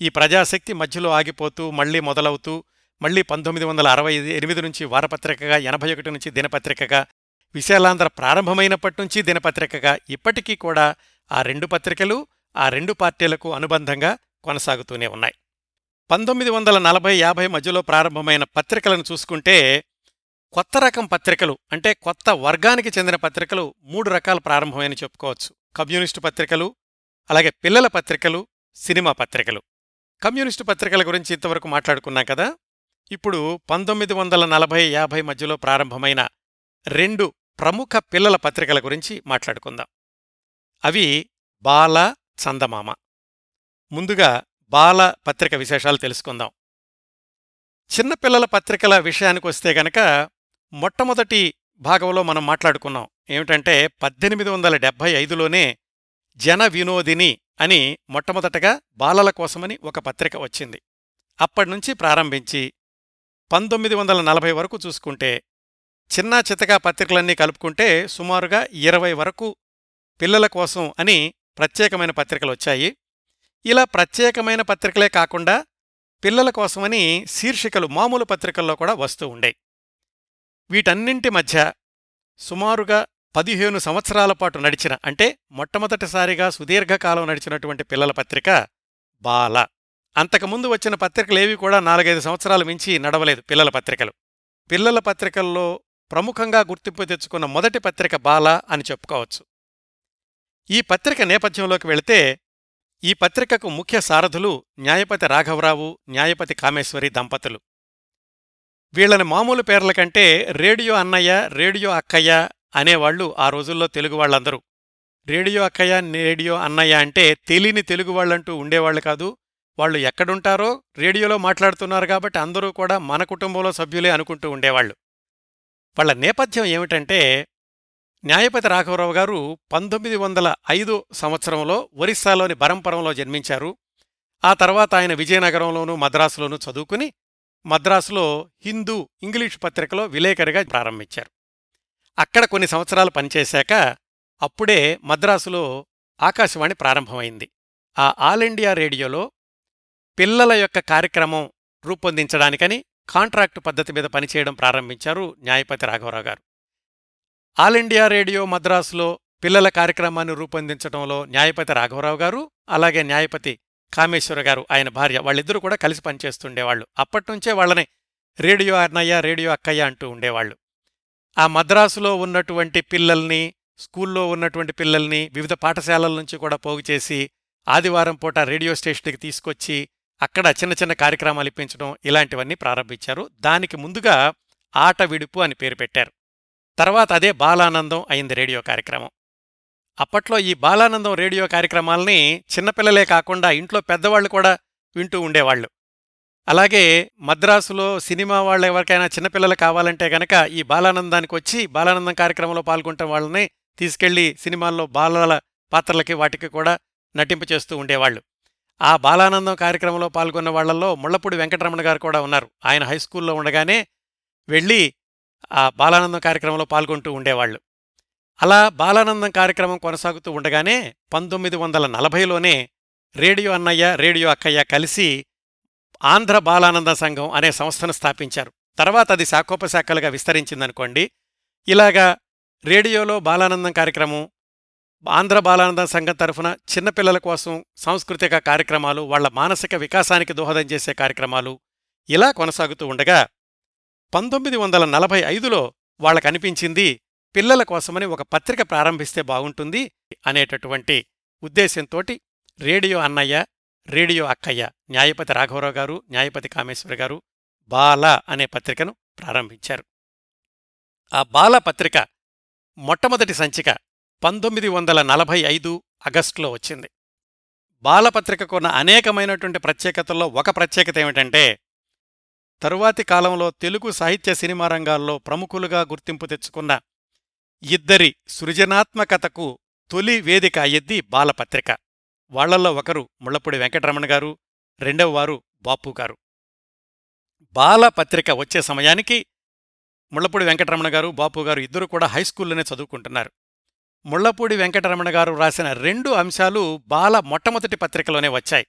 ఈ ప్రజాశక్తి మధ్యలో ఆగిపోతూ మళ్ళీ మొదలవుతూ మళ్ళీ పంతొమ్మిది వందల అరవై ఎనిమిది నుంచి వారపత్రికగా ఎనభై ఒకటి నుంచి దినపత్రికగా విశాలాంధ్ర ప్రారంభమైనప్పటి నుంచి దినపత్రికగా ఇప్పటికీ కూడా ఆ రెండు పత్రికలు ఆ రెండు పార్టీలకు అనుబంధంగా కొనసాగుతూనే ఉన్నాయి. పంతొమ్మిది వందల నలభై యాభై మధ్యలో ప్రారంభమైన పత్రికలను చూసుకుంటే కొత్త రకం పత్రికలు అంటే కొత్త వర్గానికి చెందిన పత్రికలు మూడు రకాలు ప్రారంభమైనని చెప్పుకోవచ్చు. కమ్యూనిస్టు పత్రికలు అలాగే పిల్లల పత్రికలు సినిమా పత్రికలు. కమ్యూనిస్టు పత్రికల గురించి ఇంతవరకు మాట్లాడుకున్నాం కదా? ఇప్పుడు పంతొమ్మిది వందల నలభై యాభై మధ్యలో ప్రారంభమైన రెండు ప్రముఖ పిల్లల పత్రికల గురించి మాట్లాడుకుందాం. అవి బాల చందమామ. ముందుగా బాల పత్రిక విశేషాలు తెలుసుకుందాం. చిన్నపిల్లల పత్రికల విషయానికొస్తే గనక మొట్టమొదటి భాగంలో మనం మాట్లాడుకున్నాం. ఏమిటంటే పద్దెనిమిది వందల డెబ్భై ఐదులోనే జన వినోదిని అని మొట్టమొదటగా బాలల కోసమని ఒక పత్రిక వచ్చింది. అప్పటినుంచి ప్రారంభించి పంతొమ్మిది వందల నలభై వరకు చూసుకుంటే చిన్నా చితగా పత్రికలన్నీ కలుపుకుంటే సుమారుగా ఇరవై వరకు పిల్లల కోసం అని ప్రత్యేకమైన పత్రికలు వచ్చాయి. ఇలా ప్రత్యేకమైన పత్రికలే కాకుండా పిల్లల కోసమని శీర్షికలు మామూలు పత్రికల్లో కూడా వస్తూ ఉండే వీటన్నింటి మధ్య సుమారుగా పదిహేను సంవత్సరాల పాటు నడిచిన అంటే మొట్టమొదటిసారిగా సుదీర్ఘకాలం నడిచినటువంటి పిల్లల పత్రిక బాల. అంతకుముందు వచ్చిన పత్రికలేవి కూడా నాలుగైదు సంవత్సరాలు మించి నడవలేదు పిల్లల పత్రికలు. పిల్లల పత్రికల్లో ప్రముఖంగా గుర్తింపు తెచ్చుకున్న మొదటి పత్రిక బాల అని చెప్పుకోవచ్చు. ఈ పత్రిక నేపథ్యంలోకి వెళితే ఈ పత్రికకు ముఖ్య సారథులు న్యాయపతి రాఘవరావు న్యాయపతి కామేశ్వరి దంపతులు. వీళ్ళని మామూలు పేర్ల కంటే రేడియో అన్నయ్య రేడియో అక్కయ్య అనేవాళ్ళు ఆ రోజుల్లో తెలుగు వాళ్ళందరూ. రేడియో అక్కయ్య రేడియో అన్నయ్య అంటే తెలియని తెలుగు వాళ్ళంటూ ఉండేవాళ్ళు కాదు వాళ్ళు ఎక్కడుంటారో రేడియోలో మాట్లాడుతున్నారు కాబట్టి అందరూ కూడా మన కుటుంబంలో సభ్యులే అనుకుంటూ ఉండేవాళ్ళు. వాళ్ళ నేపథ్యం ఏమిటంటే న్యాయపతి రాఘవరావు గారు పంతొమ్మిది వందల ఐదు సంవత్సరంలో ఒరిస్సాలోని బరంపురంలో జన్మించారు. ఆ తర్వాత ఆయన విజయనగరంలోనూ మద్రాసులోనూ చదువుకుని మద్రాసులో హిందూ ఇంగ్లీష్ పత్రికలో విలేకరిగా ప్రారంభించారు. అక్కడ కొన్ని సంవత్సరాలు పనిచేశాక అప్పుడే మద్రాసులో ఆకాశవాణి ప్రారంభమైంది. ఆ ఆల్ ఇండియా రేడియోలో పిల్లల యొక్క కార్యక్రమం రూపొందించడానికని కాంట్రాక్టు పద్ధతి మీద పనిచేయడం ప్రారంభించారు న్యాయపతి రాఘవరావు గారు. ఆల్ ఇండియా రేడియో మద్రాసులో పిల్లల కార్యక్రమాన్ని రూపొందించడంలో న్యాయపతి రాఘవరావు గారు అలాగే న్యాయపతి కామేశ్వర గారు ఆయన భార్య వాళ్ళిద్దరూ కూడా కలిసి పనిచేస్తుండేవాళ్ళు. అప్పట్నుంచే వాళ్ళని రేడియో అన్నయ్య రేడియో అక్కయ్య అంటూ ఉండేవాళ్ళు ఆ మద్రాసులో ఉన్నటువంటి పిల్లల్ని స్కూల్లో ఉన్నటువంటి పిల్లల్ని వివిధ పాఠశాలల నుంచి కూడా పోగు చేసి ఆదివారం పూట రేడియో స్టేషన్కి తీసుకొచ్చి అక్కడ చిన్న చిన్న కార్యక్రమాలు ఇప్పించడం ఇలాంటివన్నీ ప్రారంభించారు. దానికి ముందుగా ఆట విడుపు అని పేరు పెట్టారు. తర్వాత అదే బాలానందం అయింది రేడియో కార్యక్రమం. అప్పట్లో ఈ బాలానందం రేడియో కార్యక్రమాల్ని చిన్నపిల్లలే కాకుండా ఇంట్లో పెద్దవాళ్ళు కూడా వింటూ ఉండేవాళ్ళు అలాగే మద్రాసులో సినిమా వాళ్ళు ఎవరికైనా చిన్నపిల్లలు కావాలంటే గనక ఈ బాలానందానికి వచ్చి బాలానందం కార్యక్రమంలో పాల్గొంటున్న వాళ్ళని తీసుకెళ్ళి సినిమాల్లో బాలల పాత్రలకి వాటికి కూడా నటింపు చేస్తూ ఉండేవాళ్ళు ఆ బాలానందం కార్యక్రమంలో పాల్గొన్న వాళ్ళలో ముళ్ళపూడి వెంకటరమణ గారు కూడా ఉన్నారు. ఆయన హైస్కూల్లో ఉండగానే వెళ్ళి ఆ బాలానందం కార్యక్రమంలో పాల్గొంటూ ఉండేవాళ్ళు అలా బాలానందం కార్యక్రమం కొనసాగుతూ ఉండగానే పంతొమ్మిది వందల నలభైలోనే రేడియో అన్నయ్య రేడియో అక్కయ్య కలిసి ఆంధ్ర బాలానంద సంఘం అనే సంస్థను స్థాపించారు. తర్వాత అది శాఖోపశాఖలుగా విస్తరించిందనుకోండి. ఇలాగా రేడియోలో బాలానందం కార్యక్రమం ఆంధ్ర బాలానందం సంఘం తరఫున చిన్నపిల్లల కోసం సాంస్కృతిక కార్యక్రమాలు వాళ్ళ మానసిక వికాసానికి దోహదం చేసే కార్యక్రమాలు ఇలా కొనసాగుతూ ఉండగా పంతొమ్మిది వందల నలభై ఐదులో వాళ్ళకనిపించింది పిల్లల కోసమని ఒక పత్రిక ప్రారంభిస్తే బాగుంటుంది అనేటటువంటి ఉద్దేశంతోటి రేడియో అన్నయ్య రేడియో అక్కయ్య న్యాయపతి రాఘవరావు గారు న్యాయపతి కామేశ్వర గారు బాల అనే పత్రికను ప్రారంభించారు. ఆ బాల పత్రిక మొట్టమొదటి సంచిక పంతొమ్మిది వందల నలభై ఐదు ఆగస్టులో వచ్చింది. బాలపత్రికకున్న అనేకమైనటువంటి ప్రత్యేకతల్లో ఒక ప్రత్యేకత ఏమిటంటే తరువాతి కాలంలో తెలుగు సాహిత్య సినిమా రంగాల్లో ప్రముఖులుగా గుర్తింపు తెచ్చుకున్న ఇద్దరి సృజనాత్మకతకు తొలి వేదిక అయ్యిద్ది బాలపత్రిక. వాళ్ళల్లో ఒకరు ముళ్ళపూడి వెంకటరమణ గారు రెండవ వారు బాపు గారు. బాలపత్రిక వచ్చే సమయానికి ముళ్ళపూడి వెంకటరమణ గారు బాపు గారు ఇద్దరు కూడా హైస్కూల్లోనే చదువుకుంటున్నారు. ముళ్ళపూడి వెంకటరమణ గారు రాసిన రెండు అంశాలు బాల మొట్టమొదటి పత్రికలోనే వచ్చాయి.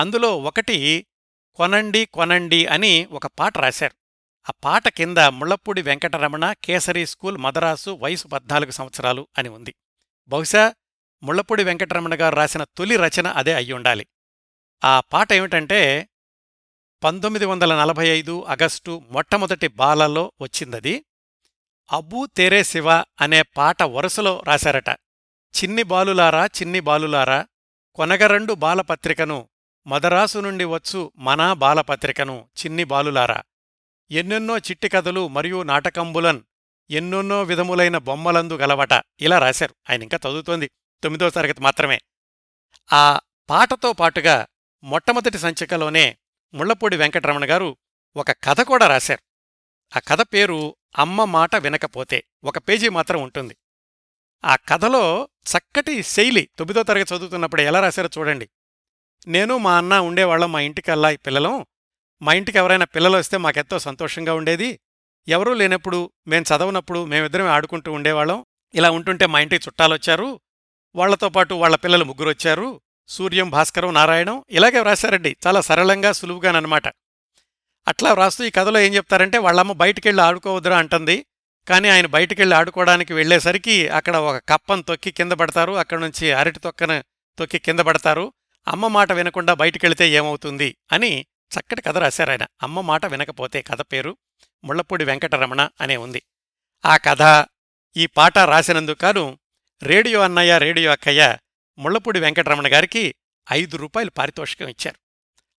అందులో ఒకటి కొనండి కొనండి అని ఒక పాట రాశారు. ఆ పాట కింద ముళ్ళపూడి వెంకటరమణ కేసరి స్కూల్ మదరాసు వయసు పద్నాలుగు సంవత్సరాలు అని ఉంది. బహుశా ముళ్ళపూడి వెంకటరమణ గారు రాసిన తొలి రచన అదే అయ్యుండాలి ఆ పాట ఏమిటంటే పంతొమ్మిది వందల నలభై ఐదు ఆగస్టు మొట్టమొదటి బాలలో వచ్చిందది అబ్బూ తేరే శివ అనే పాట వరుసలో రాశారట. చిన్ని బాలులారా చిన్ని బాలులారా కొనగరండు బాలపత్రికను మదరాసు నుండి వచ్చు మనా బాలపత్రికను చిన్ని బాలులారా. ఎన్నెన్నో చిట్టి కథలు మరియు నాటకంబులన్ ఎన్నెన్నో విధములైన బొమ్మలందు గలవట. ఇలా రాశారు. ఆయన ఇంకా చదువుతోంది. తొమ్మిదో తరగతి మాత్రమే. ఆ పాటతో పాటుగా మొట్టమొదటి సంచికలోనే ముళ్ళపూడి వెంకటరమణ గారు ఒక కథ కూడా రాశారు. ఆ కథ పేరు అమ్మ మాట వినకపోతే ఒక పేజీ మాత్రం ఉంటుంది. ఆ కథలో చక్కటి శైలి తొమ్మిదో తరగతి చదువుతున్నప్పుడు ఎలా రాశారో చూడండి. నేను మా అన్న ఉండేవాళ్ళం మా ఇంటికల్లా ఈ పిల్లలం. మా ఇంటికి ఎవరైనా పిల్లలు వస్తే మాకెంతో సంతోషంగా ఉండేది. ఎవరూ లేనప్పుడు మేం చదవనప్పుడు మేమిద్దరం ఆడుకుంటూ ఉండేవాళ్ళం. ఇలా ఉంటుంటే మా ఇంటికి చుట్టాలొచ్చారు. వాళ్ళతో పాటు వాళ్ళ పిల్లలు ముగ్గురొచ్చారు. సూర్యం భాస్కరం నారాయణం ఇలాగే వ్రాశారండి. చాలా సరళంగా సులువుగానమాట అట్లా వ్రాస్తూ ఈ కథలో ఏం చెప్తారంటే వాళ్ళమ్మ బయటికెళ్ళి ఆడుకోవద్దురా అంటుంది. కానీ ఆయన బయటికెళ్ళి ఆడుకోవడానికి వెళ్ళేసరికి అక్కడ ఒక కప్పను తొక్కి కింద పడతారు. అక్కడ నుంచి అరటి తొక్కను తొక్కి కింద పడతారు. అమ్మ మాట వినకుండా బయటికెళితే ఏమవుతుంది? అని చక్కటి కథ రాశారు ఆయన. అమ్మ మాట వినకపోతే కథ పేరు ముళ్ళపూడి వెంకటరమణ అనే ఉంది. ఆ కథ ఈ పాట రాసినందుకు రేడియో అన్నయ్య రేడియో అక్కయ్య ముళ్ళపూడి వెంకటరమణ గారికి ఐదు రూపాయలు పారితోషికం ఇచ్చారు.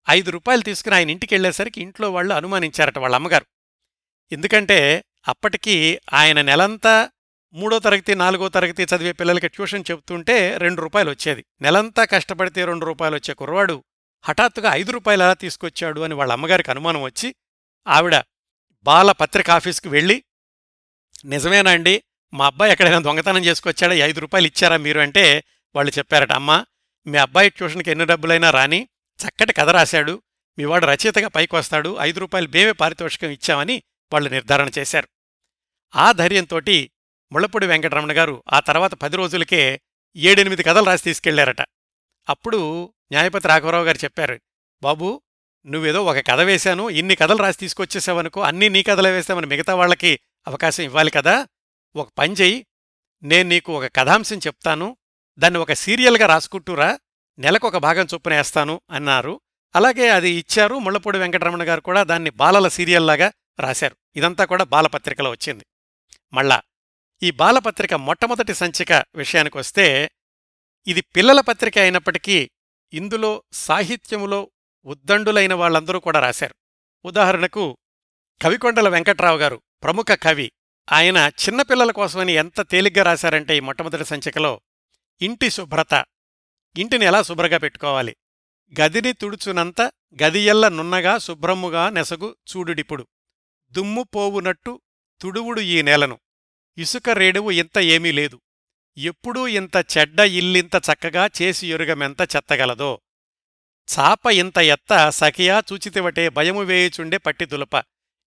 ఐదు రూపాయలు తీసుకుని ఆయన ఇంటికి వెళ్ళేసరికి ఇంట్లో వాళ్ళు అనుమానించారట వాళ్ళ అమ్మగారు. ఎందుకంటే అప్పటికీ ఆయన నెలంతా మూడో తరగతి నాలుగో తరగతి చదివే పిల్లలకి ట్యూషన్ చెబుతుంటే రెండు రూపాయలు వచ్చేది. నెలంతా కష్టపడితే రెండు రూపాయలు వచ్చే కుర్రవాడు హఠాత్తుగా ఐదు రూపాయలు ఎలా తీసుకొచ్చాడు అని వాళ్ళ అమ్మగారికి అనుమానం వచ్చి ఆవిడ బాల పత్రిక ఆఫీస్కి వెళ్ళి నిజమేనా అండి? మా అబ్బాయి ఎక్కడైనా దొంగతనం చేసుకొచ్చాడా? ఈ ఐదు రూపాయలు ఇచ్చారా మీరు? అంటే వాళ్ళు చెప్పారట అమ్మా మీ అబ్బాయి ట్యూషన్కి ఎన్ని డబ్బులైనా రాని చక్కటి కథ రాశాడు. మీ వాడు రచయితగా పైకి వస్తాడు. ఐదు రూపాయలు మేమే పారితోషికం ఇచ్చామని వాళ్ళు నిర్ధారణ చేశారు. ఆ ధైర్యంతోటి ముళ్ళపూడి వెంకటరమణ గారు ఆ తర్వాత పది రోజులకే ఏడెనిమిది కథలు రాసి తీసుకెళ్ళారట. అప్పుడు న్యాయపతి రాఘవరావు గారు చెప్పారు బాబూ నువ్వేదో ఒక కథ వేశాను. ఇన్ని కథలు రాసి తీసుకొచ్చేసావనుకో అన్నీ నీ కథలే వేస్తామని మిగతా వాళ్ళకి అవకాశం ఇవ్వాలి కదా. ఒక పని చెయ్యి. నేను నీకు ఒక కథాంశం చెప్తాను. దాన్ని ఒక సీరియల్గా రాసుకుంటూరా నెలకొక భాగం చొప్పున వేస్తాను అన్నారు. అలాగే అది ఇచ్చారు. ముళ్ళపూడి వెంకటరమణ గారు కూడా దాన్ని బాలల సీరియల్లాగా రాశారు. ఇదంతా కూడా బాలపత్రికలో వచ్చింది. మళ్ళా ఈ బాలపత్రిక మొట్టమొదటి సంచిక విషయానికొస్తే ఇది పిల్లల పత్రిక అయినప్పటికీ ఇందులో సాహిత్యములో ఉద్దండులైన వాళ్ళందరూ కూడా రాశారు. ఉదాహరణకు కవికొండల వెంకట్రావు గారు ప్రముఖ కవి. ఆయన చిన్నపిల్లల కోసమని ఎంత తేలిగ్గా రాశారంటే ఈ మొట్టమొదటి సంచికలో ఇంటి శుభ్రత ఇంటిని ఎలా శుభ్రగా పెట్టుకోవాలి? గదిని తుడుచునంత గదియల్ల నున్నగా శుభ్రముగా నెసగు చూడుడిప్పుడు. దుమ్ము పోవునట్టు తుడువుడు ఈ నేలను. ఇసుక రేడువు ఇంత ఏమీ లేదు. ఎప్పుడూ ఇంత చెడ్డ ఇల్లింత చక్కగా చేసి ఎరుగమెంత చెత్తగలదో? చాప ఇంత ఎత్త సఖియా చూచితివటే భయము వేయుచుండే పట్టి దులప.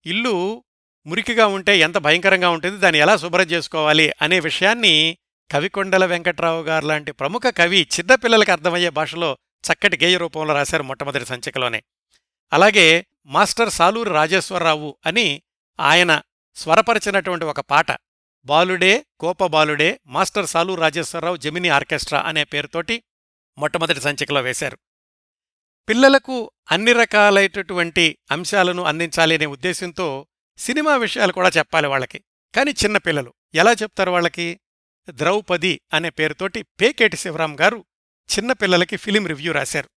ఇల్లు మురికిగా ఉంటే ఎంత భయంకరంగా ఉంటుంది? దాన్ని ఎలా శుభ్రం చేసుకోవాలి? అనే విషయాన్ని కవికొండల వెంకట్రావు గారు లాంటి ప్రముఖ కవి చిన్నపిల్లలకు అర్థమయ్యే భాషలో చక్కటి గేయ రూపంలో రాశారు మొట్టమొదటి సంచికలోనే. అలాగే మాస్టర్ సాలూరు రాజేశ్వరరావు అని ఆయన స్వరపరిచినటువంటి ఒక పాట బాలుడే కోపబాలుడే master Saluru Rajeswararao Gemini orchestra అనే పేరుతోటి మొట్టమొదటి సంచికలో వేశారు. పిల్లలకు అన్ని రకాలైనటువంటి అంశాలను అందించాలి అనే ఉద్దేశంతో సినిమా విషయాలు కూడా చెప్పాలి వాళ్ళకి. కానీ చిన్నపిల్లలు ఎలా చెప్తారు వాళ్ళకి? ద్రౌపది అనే పేరుతోటి పేకేటి శివరాం గారు చిన్నపిల్లలకి ఫిలిం రివ్యూ రాశారు.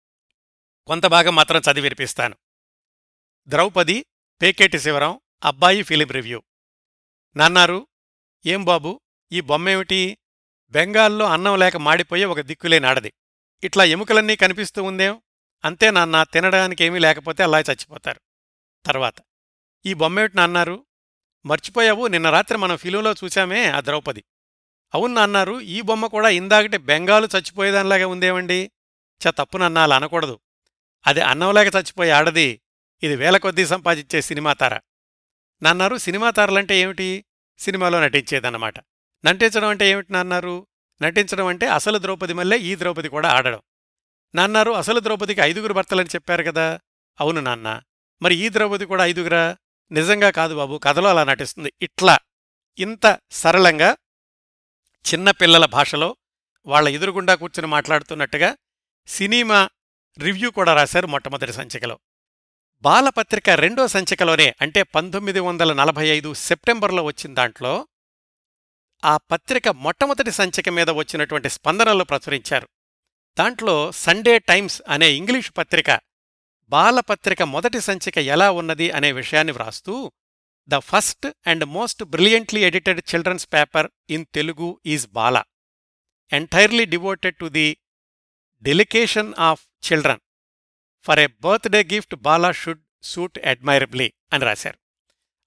కొంత భాగం మాత్రం చదివి వినిపిస్తాను. ద్రౌపది పేకేటి శివరాం అబ్బాయి ఫిలిం రివ్యూ. నాన్నారు ఏం బాబు ఈ బొమ్మేమిటి? బెంగాల్లో అన్నం లేక మాడిపోయే ఒక దిక్కులేని ఆడది. ఇట్లా ఎముకలన్నీ కనిపిస్తూ ఉందేం? అంతే నాన్న తినడానికేమీ లేకపోతే అలా చచ్చిపోతారు. తర్వాత ఈ బొమ్మేమిటి నాన్నారు? మర్చిపోయావు? నిన్న రాత్రి మనం ఫిలింలో చూశామే ఆ ద్రౌపది. అవును నాన్నారు ఈ బొమ్మ కూడా ఇందాకటి బెంగాలు చచ్చిపోయేదానిలాగా ఉందేమండి? చ తప్పునన్నాలు అనకూడదు. అది అన్నంలాగా చచ్చిపోయే ఆడది. ఇది వేల కొద్దీ సంపాదించే సినిమా తార. నాన్నారు సినిమా తారలంటే ఏమిటి? సినిమాలో నటించేదన్నమాట. నటించడం అంటే ఏమిటి నాన్నారు? నటించడం అంటే అసలు ద్రౌపది మల్లే ఈ ద్రౌపది కూడా ఆడడం. నాన్నారు అసలు ద్రౌపదికి ఐదుగురు భర్తలని చెప్పారు కదా? అవును నాన్న. మరి ఈ ద్రౌపది కూడా ఐదుగురా? నిజంగా కాదు బాబు కథలో అలా నటిస్తుంది. ఇట్లా. ఇంత సరళంగా చిన్నపిల్లల భాషలో వాళ్ళ ఎదురుగుండా కూర్చుని మాట్లాడుతున్నట్టుగా సినిమా రివ్యూ కూడా రాశారు మొట్టమొదటి సంచికలో. బాలపత్రిక రెండో సంచికలోనే అంటే పంతొమ్మిది వందల నలభై ఐదు సెప్టెంబర్లో వచ్చిన దాంట్లో ఆ పత్రిక మొట్టమొదటి సంచిక మీద వచ్చినటువంటి స్పందనలు ప్రచురించారు. దాంట్లో సండే టైమ్స్ అనే ఇంగ్లీషు పత్రిక బాలపత్రిక మొదటి సంచిక ఎలా ఉన్నది అనే విషయాన్ని వ్రాస్తూ the first and most brilliantly edited children's paper in Telugu is Bala entirely devoted to the delectation of children. For a birthday gift Bala should suit admirably అని రాశారు.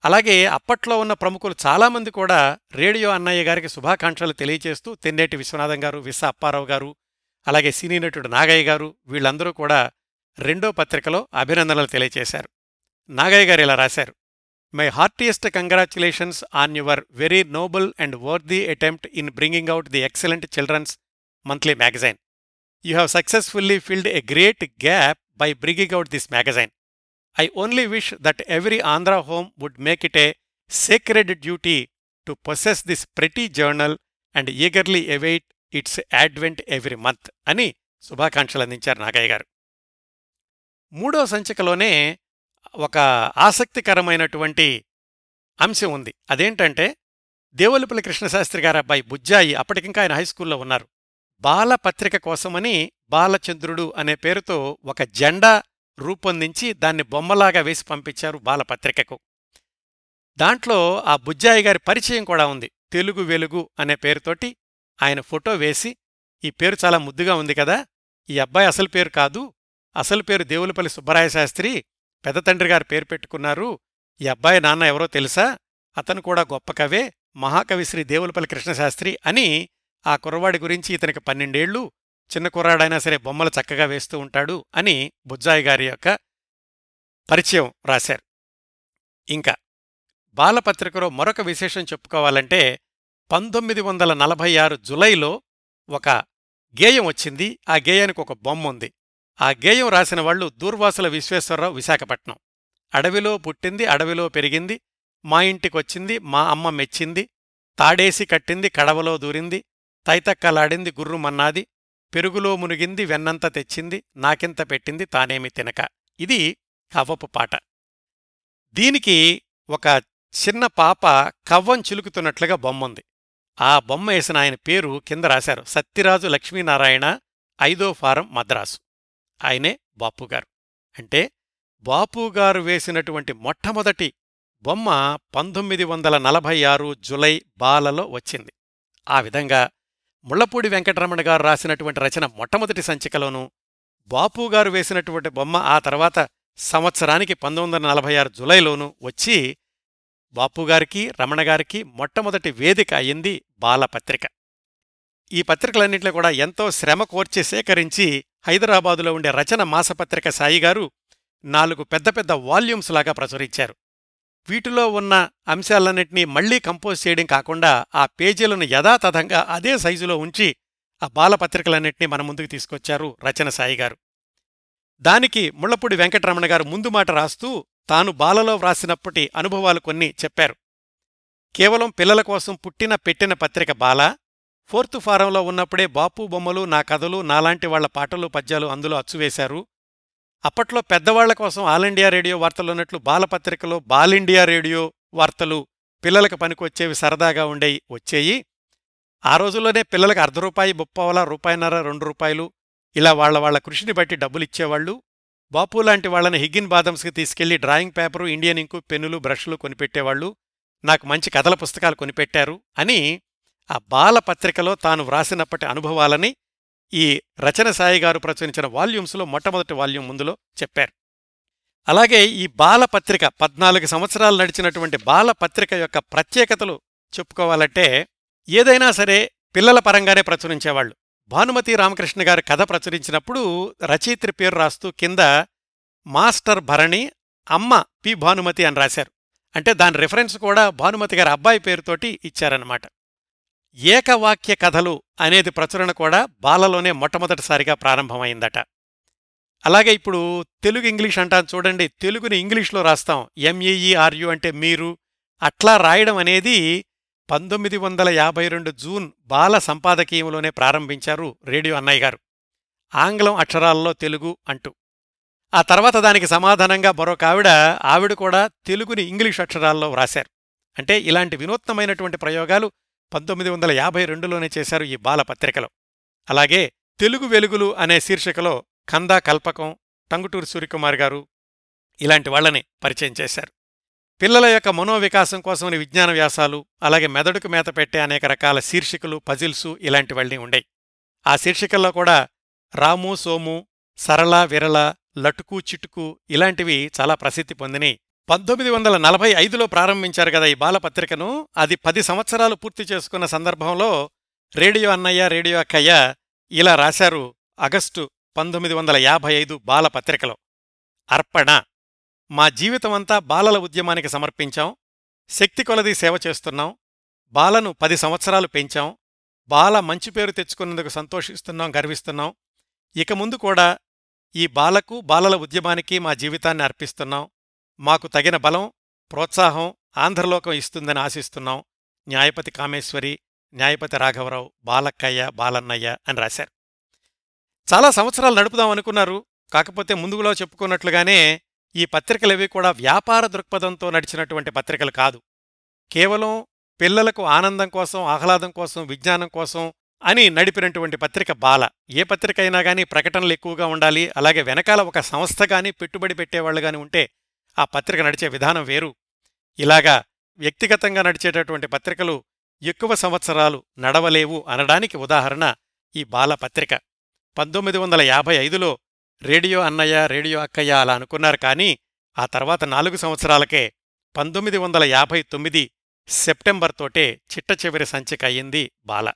అలాగే అప్పట్లో ఉన్న ప్రముఖులు చాలామంది కూడా రేడియో అన్నయ్య గారికి శుభాకాంక్షలు తెలియజేస్తూ తెన్నేటి విశ్వనాథం గారు విస అప్పారావు గారు అలాగే సినీ నటుడు నాగయ్య గారు వీళ్ళందరూ కూడా రెండో పత్రికలో అభినందనలు తెలియజేశారు నాగయ్య గారు ఇలా రాశారు. My heartiest congratulations on your very noble and worthy attempt in bringing out the excellent children's monthly magazine you have successfully filled a great gap by bringing out this magazine I only wish that every Andhra home would make it a sacred duty to possess this pretty journal and eagerly await its advent every month. అని శుభాకాంక్షలు అందించారు నాగయ్య గారు. మూడో సంచికలోనే ఒక ఆసక్తికరమైనటువంటి అంశం ఉంది. అదేంటంటే దేవులపల్లి కృష్ణశాస్త్రి గారి అబ్బాయి బుజ్జాయి అప్పటికింకా ఆయన హైస్కూల్లో ఉన్నారు. బాల పత్రిక కోసమని బాలచంద్రుడు అనే పేరుతో ఒక జెండా రూపొందించి దాన్ని బొమ్మలాగా వేసి పంపించారు బాలపత్రికకు. దాంట్లో ఆ బుజ్జాయి గారి పరిచయం కూడా ఉంది. తెలుగు వెలుగు అనే పేరుతోటి ఆయన ఫోటో వేసి ఈ పేరు చాలా ముద్దుగా ఉంది కదా ఈ అబ్బాయి అసలు పేరు కాదు అసలు పేరు దేవులపల్లి సుబ్బరాయ శాస్త్రి పెద్ద తండ్రి గారు పేరు పెట్టుకున్నారు. ఈ అబ్బాయి నాన్న ఎవరో తెలుసా? అతను కూడా గొప్ప కవే మహాకవి శ్రీ దేవులపల్లి కృష్ణశాస్త్రి అని ఆ కుర్రవాడి గురించి ఇతనికి పన్నెండేళ్ళు చిన్న కుర్రాడైనా సరే బొమ్మలు చక్కగా వేస్తూ ఉంటాడు అని బుజ్జాయి గారి యొక్క పరిచయం రాశారు. ఇంకా బాలపత్రికలో మరొక విశేషం చెప్పుకోవాలంటే పంతొమ్మిది వందల నలభై ఆరు జులైలో ఒక గేయం వచ్చింది. ఆ గేయానికి ఒక బొమ్మ ఉంది. ఆ గేయం రాసిన వాళ్ళు దూర్వాసుల విశ్వేశ్వరరావు విశాఖపట్నం. అడవిలో పుట్టింది అడవిలో పెరిగింది మా ఇంటికొచ్చింది మా అమ్మ మెచ్చింది తాడేసి కట్టింది కడవలో దూరింది తైతక్కలాడింది గుర్రుమన్నాది పెరుగులో మునిగింది వెన్నంత తెచ్చింది నాకింత పెట్టింది తానేమి తినక. ఇది కవ్వపు పాట. దీనికి ఒక చిన్న పాప కవ్వం చిలుకుతున్నట్లుగా బొమ్మంది. ఆ బొమ్మ వేసిన ఆయన పేరు కింద రాశారు సత్యరాజు లక్ష్మీనారాయణ ఐదో ఫారం మద్రాసు. ఆయనే బాపుగారు. అంటే బాపుగారు వేసినటువంటి మొట్టమొదటి బొమ్మ పంతొమ్మిది వందల నలభై ఆరు జులై బాలలో వచ్చింది. ఆ విధంగా ముళ్ళపూడి వెంకటరమణ గారు రాసినటువంటి రచన మొట్టమొదటి సంచికలోనూ బాపుగారు వేసినటువంటి బొమ్మ ఆ తర్వాత సంవత్సరానికి పంతొమ్మిది వందల నలభై ఆరు జులైలోనూ వచ్చి బాపుగారికి రమణగారికి మొట్టమొదటి వేదిక అయింది బాలపత్రిక. ఈ పత్రికలన్నింటిలో కూడా ఎంతో శ్రమ కోర్చి సేకరించి హైదరాబాదులో ఉండే రచన మాసపత్రిక సాయిగారు నాలుగు పెద్ద పెద్ద వాల్యూమ్స్ లాగా ప్రచురించారు. వీటిలో ఉన్న అంశాలన్నింటినీ మళ్ళీ కంపోజ్ చేయడం కాకుండా ఆ పేజీలను యథాతథంగా అదే సైజులో ఉంచి ఆ బాలపత్రికలన్నింటినీ మన ముందుకు తీసుకొచ్చారు రచన సాయిగారు దానికి ముళ్ళపూడి వెంకటరమణ గారు ముందు మాట రాస్తూ తాను బాలలో వ్రాసినప్పటి అనుభవాలు కొన్ని చెప్పారు. కేవలం పిల్లల కోసం పుట్టిన పెట్టిన పత్రిక బాల ఫోర్త్ ఫారంలో ఉన్నప్పుడే బాపు బొమ్మలు నా కథలు నాలాంటి వాళ్ళ పాటలు పద్యాలు అందులో అచ్చువేశారు. అప్పట్లో పెద్దవాళ్ళ కోసం ఆల్ ఇండియా రేడియో వార్తలు ఉన్నట్లు బాలపత్రికలో బాలిండియా రేడియో వార్తలు పిల్లలకు పనికొచ్చేవి సరదాగా ఉండేవి వచ్చేయి. ఆ రోజుల్లోనే పిల్లలకు అర్ధ రూపాయి ముప్పవల రూపాయిన్నర రెండు రూపాయలు ఇలా వాళ్ళ వాళ్ళ కృషిని బట్టి డబ్బులిచ్చేవాళ్ళు బాపు లాంటి వాళ్ళని హిగ్గిన్ బాదమ్స్కి తీసుకెళ్ళి డ్రాయింగ్ పేపరు ఇండియన్ ఇంకు పెన్నులు బ్రష్లు కొనిపెట్టేవాళ్ళు నాకు మంచి కథల పుస్తకాలు కొనిపెట్టారు అని ఆ బాలపత్రికలో తాను వ్రాసినప్పటి అనుభవాలని ఈ రచన సాయిగారు ప్రచురించిన వాల్యూమ్స్లో మొట్టమొదటి వాల్యూమ్ ముందులో చెప్పారు. అలాగే ఈ బాలపత్రిక పద్నాలుగు సంవత్సరాలు నడిచినటువంటి బాలపత్రిక యొక్క ప్రత్యేకతలు చెప్పుకోవాలంటే ఏదైనా సరే పిల్లల పరంగానే ప్రచురించేవాళ్ళు భానుమతి రామకృష్ణ గారు కథ ప్రచురించినప్పుడు రచయిత్రి పేరు రాస్తూ కింద మాస్టర్ భరణి అమ్మ పి. భానుమతి అని రాశారు. అంటే దాని రిఫరెన్స్ కూడా భానుమతి గారి అబ్బాయి పేరుతోటి ఇచ్చారన్నమాట. ఏకవాక్య కథలు అనేది ప్రచురణ కూడా బాలలోనే మొట్టమొదటిసారిగా ప్రారంభమైందట. అలాగే ఇప్పుడు తెలుగు ఇంగ్లీష్ అంటాను చూడండి తెలుగుని ఇంగ్లీష్లో రాస్తాం. ఎంఈఈఆర్యు అంటే మీరు. అట్లా రాయడం అనేది పంతొమ్మిది వందల యాభై రెండు జూన్ బాల సంపాదకీయంలోనే ప్రారంభించారు రేడియో అన్నయ్య గారు. ఆంగ్లం అక్షరాల్లో తెలుగు అంటూ. ఆ తర్వాత దానికి సమాధానంగా మరొక ఆవిడ ఆవిడ కూడా తెలుగుని ఇంగ్లీష్ అక్షరాల్లో వ్రాశారు. అంటే ఇలాంటి వినూత్నమైనటువంటి ప్రయోగాలు పంతొమ్మిది వందల యాభై రెండులోనే చేశారు ఈ బాలపత్రికలో. అలాగే తెలుగు వెలుగులు అనే శీర్షికలో కందా కల్పకం టంగుటూరు సూర్యకుమార్ గారు ఇలాంటి వాళ్ళని పరిచయం చేశారు. పిల్లల యొక్క మనోవికాసం కోసమని విజ్ఞాన వ్యాసాలు అలాగే మెదడుకు మేత పెట్టే అనేక రకాల శీర్షికలు పజిల్సు ఇలాంటివన్నీ ఉండేవి ఆ శీర్షికల్లో కూడా రాము సోము సరళ విరళ లటుకు చిటుకు ఇలాంటివి చాలా ప్రసిద్ధి పొందినాయి పంతొమ్మిది వందల నలభై ఐదులో ప్రారంభించారు కదా ఈ బాలపత్రికను. అది పది సంవత్సరాలు పూర్తి చేసుకున్న సందర్భంలో రేడియో అన్నయ్య రేడియో అక్కయ్య ఇలా రాశారు ఆగస్టు పంతొమ్మిది వందల యాభై ఐదు బాలపత్రికలో. అర్పణ మా జీవితమంతా బాలల ఉద్యమానికి సమర్పించాం శక్తి కొలది సేవ చేస్తున్నాం బాలను పది సంవత్సరాలు పెంచాం బాల మంచి పేరు తెచ్చుకున్నందుకు సంతోషిస్తున్నాం గర్విస్తున్నాం. ఇక ముందు కూడా ఈ బాలకు బాలల ఉద్యమానికి మా జీవితాన్ని అర్పిస్తున్నాం. మాకు తగిన బలం ప్రోత్సాహం ఆంధ్రలోకం ఇస్తుందని ఆశిస్తున్నాం. న్యాయపతి కామేశ్వరి న్యాయపతి రాఘవరావు బాలక్కయ్య బాలన్నయ్య అని రాశారు. చాలా సంవత్సరాలు నడుపుదాం అనుకున్నారు. కాకపోతే ముందుగులో చెప్పుకున్నట్లుగానే ఈ పత్రికలవి కూడా వ్యాపార దృక్పథంతో నడిచినటువంటి పత్రికలు కాదు. కేవలం పిల్లలకు ఆనందం కోసం ఆహ్లాదం కోసం విజ్ఞానం కోసం అని నడిపినటువంటి పత్రిక బాల. ఏ పత్రిక అయినా కానీ ప్రకటనలు ఎక్కువగా ఉండాలి. అలాగే వెనకాల ఒక సంస్థ కానీ పెట్టుబడి పెట్టేవాళ్ళు కానీ ఉంటే ఆ పత్రిక నడిచే విధానం వేరు. ఇలాగా వ్యక్తిగతంగా నడిచేటటువంటి పత్రికలు ఎక్కువ సంవత్సరాలు నడవలేవు అనడానికి ఉదాహరణ ఈ బాల పత్రిక. పంతొమ్మిది వందల యాభై ఐదులో రేడియో అన్నయ్య రేడియో అక్కయ్య అలా అనుకున్నారు కానీ ఆ తర్వాత నాలుగు సంవత్సరాలకే పంతొమ్మిది వందల యాభై తొమ్మిది సెప్టెంబర్ తోటే చిట్ట చివరి సంచిక అయ్యింది బాల.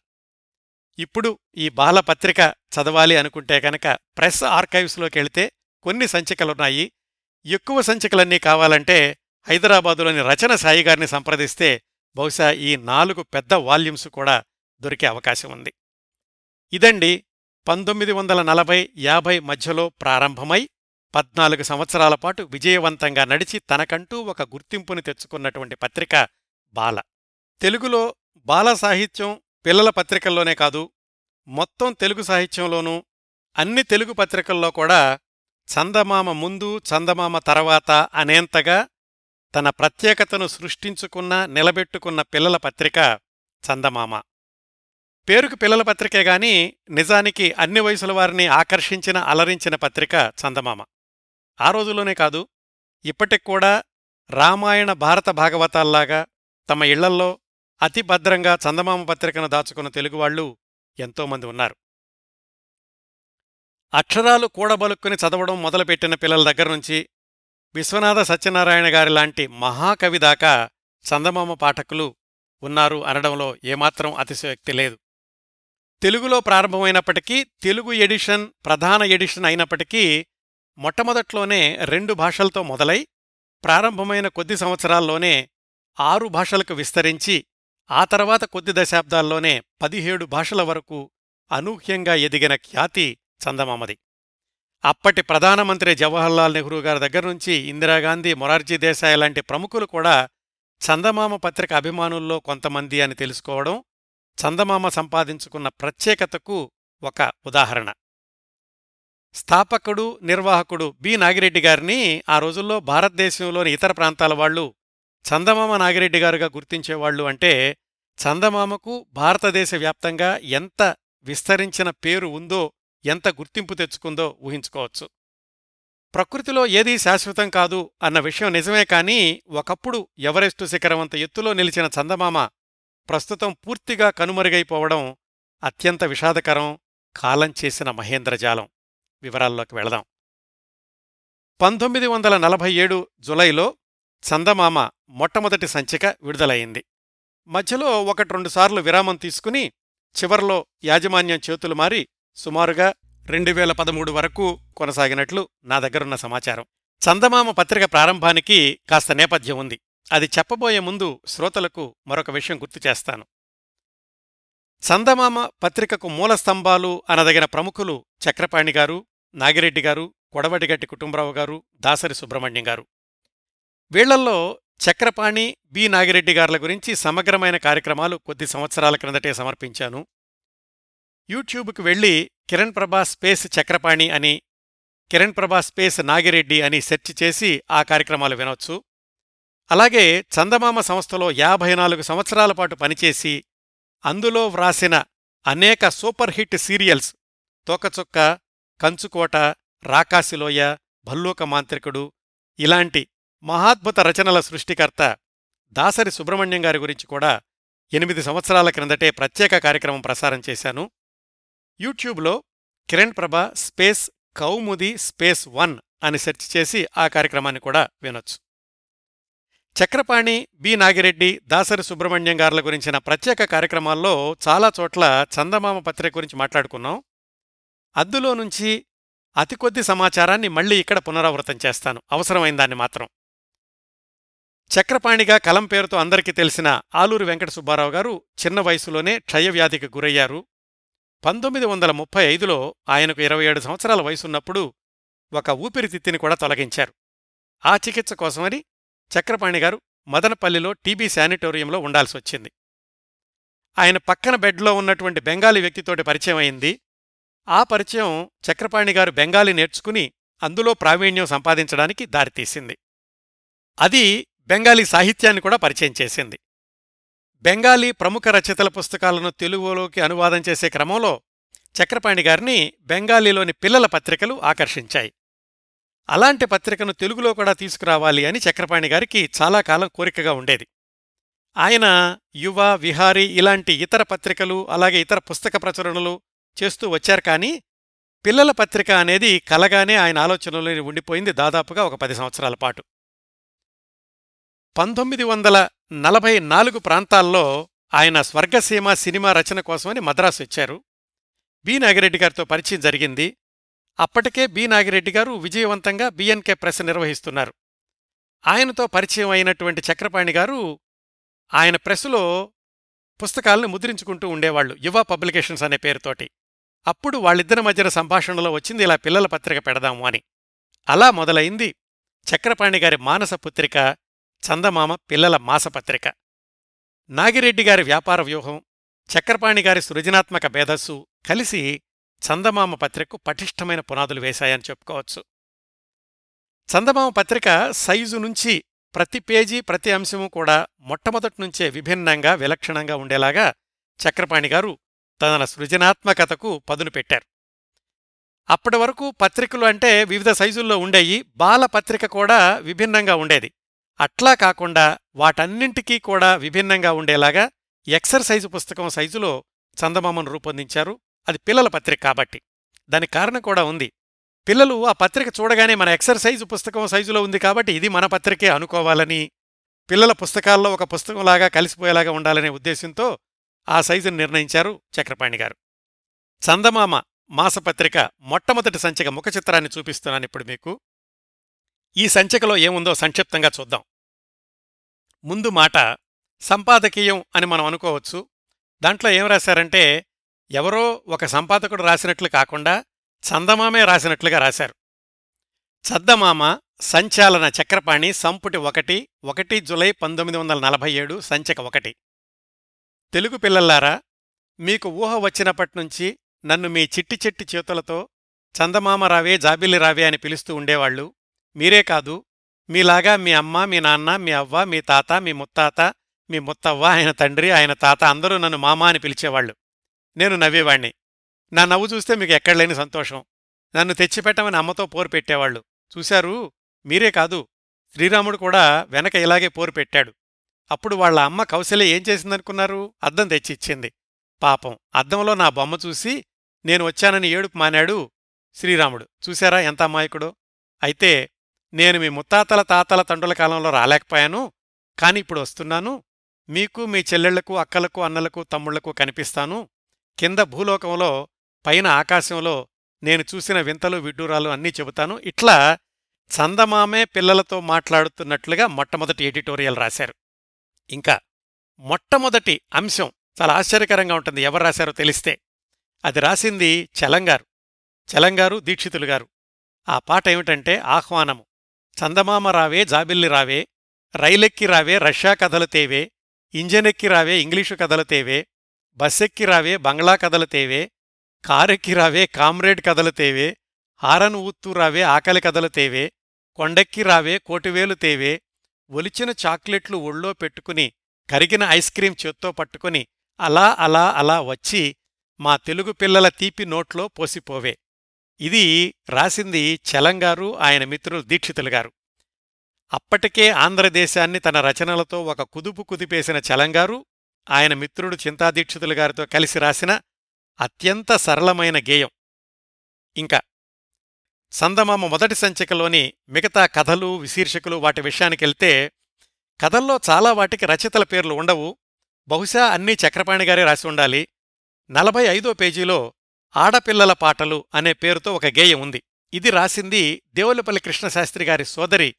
ఇప్పుడు ఈ బాల పత్రిక చదవాలి అనుకుంటే కనుక ప్రెస్ ఆర్కైవ్స్లోకి వెళితే కొన్ని సంచికలున్నాయి. ఎక్కువ సంచికలన్నీ కావాలంటే హైదరాబాదులోని రచన సాయిగారిని సంప్రదిస్తే బహుశా ఈ నాలుగు పెద్ద వాల్యూమ్స్ కూడా దొరికే అవకాశం ఉంది. ఇదండి పంతొమ్మిది వందల నలభై యాభై మధ్యలో ప్రారంభమై పద్నాలుగు సంవత్సరాల పాటు విజయవంతంగా నడిచి తనకంటూ ఒక గుర్తింపుని తెచ్చుకున్నటువంటి పత్రిక బాల. తెలుగులో బాల సాహిత్యం పిల్లల పత్రికల్లోనే కాదు మొత్తం తెలుగు సాహిత్యంలోనూ అన్ని తెలుగు పత్రికల్లో కూడా చందమామ ముందు చందమామ తర్వాత అనేంతగా తన ప్రత్యేకతను సృష్టించుకున్న నిలబెట్టుకున్న పిల్లల పత్రిక చందమామ. పేరుకు పిల్లల పత్రికే గాని నిజానికి అన్ని వయసుల వారిని ఆకర్షించిన అలరించిన పత్రిక చందమామ. ఆ రోజుల్లోనే కాదు ఇప్పటిక్కూడా రామాయణ భారత భాగవతాల్లాగా తమ ఇళ్ళల్లో అతి భద్రంగా చందమామ పత్రికను దాచుకున్న తెలుగువాళ్ళు ఎంతోమంది ఉన్నారు. అక్షరాలు కూడబలుక్కుని చదవడం మొదలుపెట్టిన పిల్లల దగ్గర నుంచి విశ్వనాథ సత్యనారాయణ గారి లాంటి మహాకవి దాకా చందమామ పాఠకులు ఉన్నారు అనడంలో ఏమాత్రం అతిశయోక్తి లేదు. తెలుగులో ప్రారంభమైనప్పటికీ తెలుగు ఎడిషన్ ప్రధాన ఎడిషన్ అయినప్పటికీ మొట్టమొదట్లోనే రెండు భాషలతో మొదలై ప్రారంభమైన కొద్ది సంవత్సరాల్లోనే ఆరు భాషలకు విస్తరించి ఆ తర్వాత కొద్ది దశాబ్దాల్లోనే పదిహేడు భాషల వరకు అనూహ్యంగా ఎదిగిన ఖ్యాతి చందమామది. అప్పటి ప్రధానమంత్రి జవహర్లాల్ నెహ్రూ గారి దగ్గర నుంచి ఇందిరాగాంధీ మొరార్జీ దేశాయ్ లాంటి ప్రముఖులు కూడా చందమామ పత్రిక అభిమానుల్లో కొంతమంది అని తెలుసుకోవడం చందమామ సంపాదించుకున్న ప్రత్యేకతకు ఒక ఉదాహరణ. స్థాపకుడు నిర్వాహకుడు బి. నాగిరెడ్డి గారిని ఆ రోజుల్లో భారతదేశంలోని ఇతర ప్రాంతాల వాళ్ళు చందమామ నాగిరెడ్డి గారుగా గుర్తించేవాళ్ళు అంటే చందమామకు భారతదేశ వ్యాప్తంగా ఎంత విస్తరించిన పేరు ఉందో ఎంత గుర్తింపు తెచ్చుకుందో ఊహించుకోవచ్చు. ప్రకృతిలో ఏదీ శాశ్వతం కాదు అన్న విషయం నిజమే కానీ ఒకప్పుడు ఎవరెస్టు శిఖరమంత ఎత్తులో నిలిచిన చందమామ ప్రస్తుతం పూర్తిగా కనుమరుగైపోవడం అత్యంత విషాదకరం కాలం చేసిన మహేంద్రజాలం. వివరాల్లోకి వెళదాం. పంతొమ్మిది వందల నలభై ఏడు జులైలో చందమామ మొట్టమొదటి సంచిక విడుదలయింది మధ్యలో ఒకటి రెండుసార్లు విరామం తీసుకుని చివర్లో యాజమాన్యం చేతులు మారి సుమారుగా రెండు వేల పదమూడు వరకు కొనసాగినట్లు నా దగ్గరున్న సమాచారం. చందమామ పత్రిక ప్రారంభానికి కాస్త నేపథ్యం ఉంది. అది చెప్పబోయే ముందు శ్రోతలకు మరొక విషయం గుర్తు చేస్తాను. చందమామ పత్రికకు మూలస్తంభాలు అనదగిన ప్రముఖులు చక్రపాణి గారు నాగిరెడ్డి గారు కొడవటిగట్టి కుటుంబరావు గారు దాసరి సుబ్రహ్మణ్యం గారు. వీళ్ళల్లో చక్రపాణి బి. నాగిరెడ్డి గార్ల గురించి సమగ్రమైన కార్యక్రమాలు కొద్ది సంవత్సరాల క్రిందటే సమర్పించాను. యూట్యూబ్కి వెళ్ళి కిరణ్ ప్రభా స్పేస్ చక్రపాణి అని కిరణ్ ప్రభా స్పేస్ నాగిరెడ్డి అని సెర్చ్ చేసి ఆ కార్యక్రమాలు వినొచ్చు. అలాగే చందమామ సంస్థలో యాభై నాలుగు సంవత్సరాల పాటు పనిచేసి అందులో వ్రాసిన అనేక సూపర్ హిట్ సీరియల్స్ తోకచుక్క కంచుకోట రాకాసిలోయ భల్లూక మాంత్రికుడు ఇలాంటి మహాద్భుత రచనల సృష్టికర్త దాసరి సుబ్రహ్మణ్యం గారి గురించి కూడా ఎనిమిది సంవత్సరాల క్రిందటే ప్రత్యేక కార్యక్రమం ప్రసారం చేశాను. యూట్యూబ్లో Kiran Prabha space Koumudi space one అని సెర్చ్ చేసి ఆ కార్యక్రమాన్ని కూడా వినొచ్చు. చక్రపాణి బి. నాగిరెడ్డి దాసరి సుబ్రహ్మణ్యం గారుల గురించిన ప్రత్యేక కార్యక్రమాల్లో చాలా చోట్ల చందమామ పత్రిక గురించి మాట్లాడుకున్నాం. అద్దులో నుంచి అతి కొద్ది సమాచారాన్ని మళ్ళీ ఇక్కడ పునరావృతం చేస్తాను. అవసరమైన దాన్ని మాత్రం. చక్రపాణిగా కలం పేరుతో అందరికీ తెలిసిన ఆలూరి వెంకట సుబ్బారావు గారు చిన్న వయసులోనే క్షయవ్యాధికి గురయ్యారు. పంతొమ్మిది వందల ముప్పై ఐదులో ఆయనకు ఇరవై ఏడు సంవత్సరాల వయసున్నప్పుడు ఒక ఊపిరితిత్తిని కూడా తొలగించారు. ఆ చికిత్స కోసమని చక్రపాణి గారు మదనపల్లిలో టీబీ శానిటోరియంలో ఉండాల్సొచ్చింది. ఆయన పక్కన బెడ్లో ఉన్నటువంటి బెంగాలీ వ్యక్తితోటి పరిచయం అయింది. ఆ పరిచయం చక్రపాణి గారు బెంగాలీ నేర్చుకుని అందులో ప్రావీణ్యం సంపాదించడానికి దారితీసింది. అది బెంగాలీ సాహిత్యాన్ని కూడా పరిచయం చేసింది. బెంగాలీ ప్రముఖ రచయితల పుస్తకాలను తెలుగులోకి అనువాదం చేసే క్రమంలో చక్రపాణి గారిని బెంగాలీలోని పిల్లల పత్రికలు ఆకర్షించాయి. అలాంటి పత్రికను తెలుగులో కూడా తీసుకురావాలి అని చక్రపాణి గారికి చాలా కాలం కోరికగా ఉండేది. ఆయన యువ విహారీ ఇలాంటి ఇతర పత్రికలు అలాగే ఇతర పుస్తక ప్రచురణలు చేస్తూ వచ్చారు కానీ పిల్లల పత్రిక అనేది కలగానే ఆయన ఆలోచనలో ఉండిపోయింది దాదాపుగా ఒక పది సంవత్సరాల పాటు. పంతొమ్మిది వందల నలభై నాలుగు ప్రాంతాల్లో ఆయన స్వర్గసీమ సినిమా రచన కోసమని మద్రాసు వచ్చారు. బి. నాగిరెడ్డి గారితో పరిచయం జరిగింది. అప్పటికే బి. నాగిరెడ్డి గారు విజయవంతంగా బిఎన్కే ప్రెస్ నిర్వహిస్తున్నారు. ఆయనతో పరిచయం అయినటువంటి చక్రపాణి గారు ఆయన ప్రెస్లో పుస్తకాలను ముద్రించుకుంటూ ఉండేవాళ్ళు యువ పబ్లికేషన్స్ అనే పేరుతోటి. అప్పుడు వాళ్ళిద్దరి మధ్యన సంభాషణలో వచ్చింది ఇలా పిల్లల పత్రిక పెడదాము అని. అలా మొదలైంది చక్రపాణి గారి మానస పుత్రిక చందమామ పిల్లల మాసపత్రిక. నాగిరెడ్డి గారి వ్యాపార వ్యూహం చక్రపాణి గారి సృజనాత్మక భేదస్సు కలిసి చందమామ పత్రికకు పటిష్టమైన పునాదులు వేశాయని చెప్పుకోవచ్చు. చందమామ పత్రిక సైజు నుంచి ప్రతి పేజీ ప్రతి అంశము కూడా మొట్టమొదటి నుంచే విభిన్నంగా విలక్షణంగా ఉండేలాగా చక్రపాణి గారు తన సృజనాత్మకతకు పదును పెట్టారు. అప్పటి వరకు పత్రికలు అంటే వివిధ సైజుల్లో ఉండేవి బాల పత్రిక కూడా విభిన్నంగా ఉండేది. అట్లా కాకుండా వాటన్నింటికీ కూడా విభిన్నంగా ఉండేలాగా ఎక్సర్సైజు పుస్తకం సైజులో చందమామను రూపొందించారు. అది పిల్లల పత్రిక కాబట్టి. దానికి కారణం కూడా ఉంది. పిల్లలు ఆ పత్రిక చూడగానే మన ఎక్సర్సైజు పుస్తకం సైజులో ఉంది కాబట్టి ఇది మన పత్రికే అనుకోవాలని పిల్లల పుస్తకాల్లో ఒక పుస్తకంలాగా కలిసిపోయేలాగా ఉండాలనే ఉద్దేశంతో ఆ సైజును నిర్ణయించారు చక్రపాణి గారు. చందమామ మాసపత్రిక మొట్టమొదటి సంచిక ముఖ చిత్రాన్ని చూపిస్తున్నాను ఇప్పుడు మీకు. ఈ సంచికలో ఏముందో సంక్షిప్తంగా చూద్దాం. ముందు మాట సంపాదకీయం అని మనం అనుకోవచ్చు. దాంట్లో ఏం రాశారంటే ఎవరో ఒక సంపాదకుడు రాసినట్లు కాకుండా చందమామే రాసినట్లుగా రాశారు. చద్దమామ సంచాలన చక్రపాణి సంపుటి ఒకటి ఒకటి జులై పంతొమ్మిది వందల నలభై ఏడు సంచిక ఒకటి. తెలుగు పిల్లల్లారా మీకు ఊహ వచ్చినప్పట్నుంచి నన్ను మీ చిట్టి చిట్టి చేతులతో చందమామ రావే జాబిల్లి రావే అని పిలుస్తూ ఉండేవాళ్ళు మీరే కాదు. మీలాగా మీ అమ్మ మీ నాన్న మీ అవ్వ మీ తాత మీ ముత్తాత మీ ముత్తవ్వ ఆయన తండ్రి ఆయన తాత అందరూ నన్ను మామ అని పిలిచేవాళ్ళు. నేను నవ్వేవాణ్ణి. నా నవ్వు చూస్తే మీకు ఎక్కడలేని సంతోషం. నన్ను తెచ్చిపెట్టమని అమ్మతో పోరు పెట్టేవాళ్ళు. చూశారు? మీరే కాదు. శ్రీరాముడు కూడా వెనక ఇలాగే పోరు పెట్టాడు. అప్పుడు వాళ్ళ అమ్మ కౌశల్య ఏం చేసిందనుకున్నారు? అద్దం తెచ్చి ఇచ్చింది. పాపం అద్దంలో నా బొమ్మ చూసి నేను వచ్చానని ఏడుపు మానాడు శ్రీరాముడు. చూశారా ఎంత అమాయకుడో? అయితే నేను మీ ముత్తాతల తాతల తండ్రుల కాలంలో రాలేకపోయాను కాని ఇప్పుడు వస్తున్నాను. మీకు మీ చెల్లెళ్ళకు అక్కలకు అన్నలకు తమ్ముళ్ళకు కనిపిస్తాను. కింద భూలోకంలో పైన ఆకాశంలో నేను చూసిన వింతలు విడ్డూరాలు అన్నీ చెబుతాను. ఇట్లా చందమామే పిల్లలతో మాట్లాడుతున్నట్లుగా మొట్టమొదటి ఎడిటోరియల్ రాశారు. ఇంకా మొట్టమొదటి అంశం చాలా ఆశ్చర్యకరంగా ఉంటుంది. ఎవరు రాశారో తెలిస్తే. అది రాసింది చలంగారు. చలంగారు దీక్షితులు గారు. ఆ పాట ఏమిటంటే ఆహ్వానము. చందమామ రావే జాబిల్లి రావే రైలెక్కి రావే రష్యా కథలు తేవే ఇంజనెక్కి రావే ఇంగ్లీషు కథలు తేవే బస్సెక్కి రావే బంగ్లా కథలు తేవే కారెక్కి రావే కామ్రేడ్ కథలు తేవే హారను ఊత్తూ రావే ఆకలి కథలు తేవే కొండెక్కి రావే కోటివేలు తేవే ఒలిచిన చాక్లెట్లు ఒళ్ళో పెట్టుకుని కరిగిన ఐస్ క్రీం చేత్తో పట్టుకుని అలా అలా అలా వచ్చి మా తెలుగు పిల్లల తీపి నోట్లో పోసిపోవే. ఇది రాసింది చలంగారు ఆయన మిత్రులు దీక్షితులు గారు. అప్పటికే ఆంధ్రదేశాన్ని తన రచనలతో ఒక కుదుపు కుదిపేసిన చలంగారు ఆయన మిత్రుడు చింతాదీక్షితులు గారితో కలిసి రాసిన అత్యంత సరళమైన గేయం. ఇంకా సందమామ మొదటి సంచికలోని మిగతా కథలు విశీర్షకులు వాటి విషయానికెళ్తే కథల్లో చాలా వాటికి రచయితల పేర్లు ఉండవు. బహుశా అన్నీ చక్రపాణిగారే రాసి ఉండాలి. నలభై ఐదో పేజీలో ఆడపిల్లల పాటలు అనే పేరుతో ఒక గేయం ఉంది. ఇది రాసింది దేవులపల్లి కృష్ణశాస్త్రి గారి సోదరి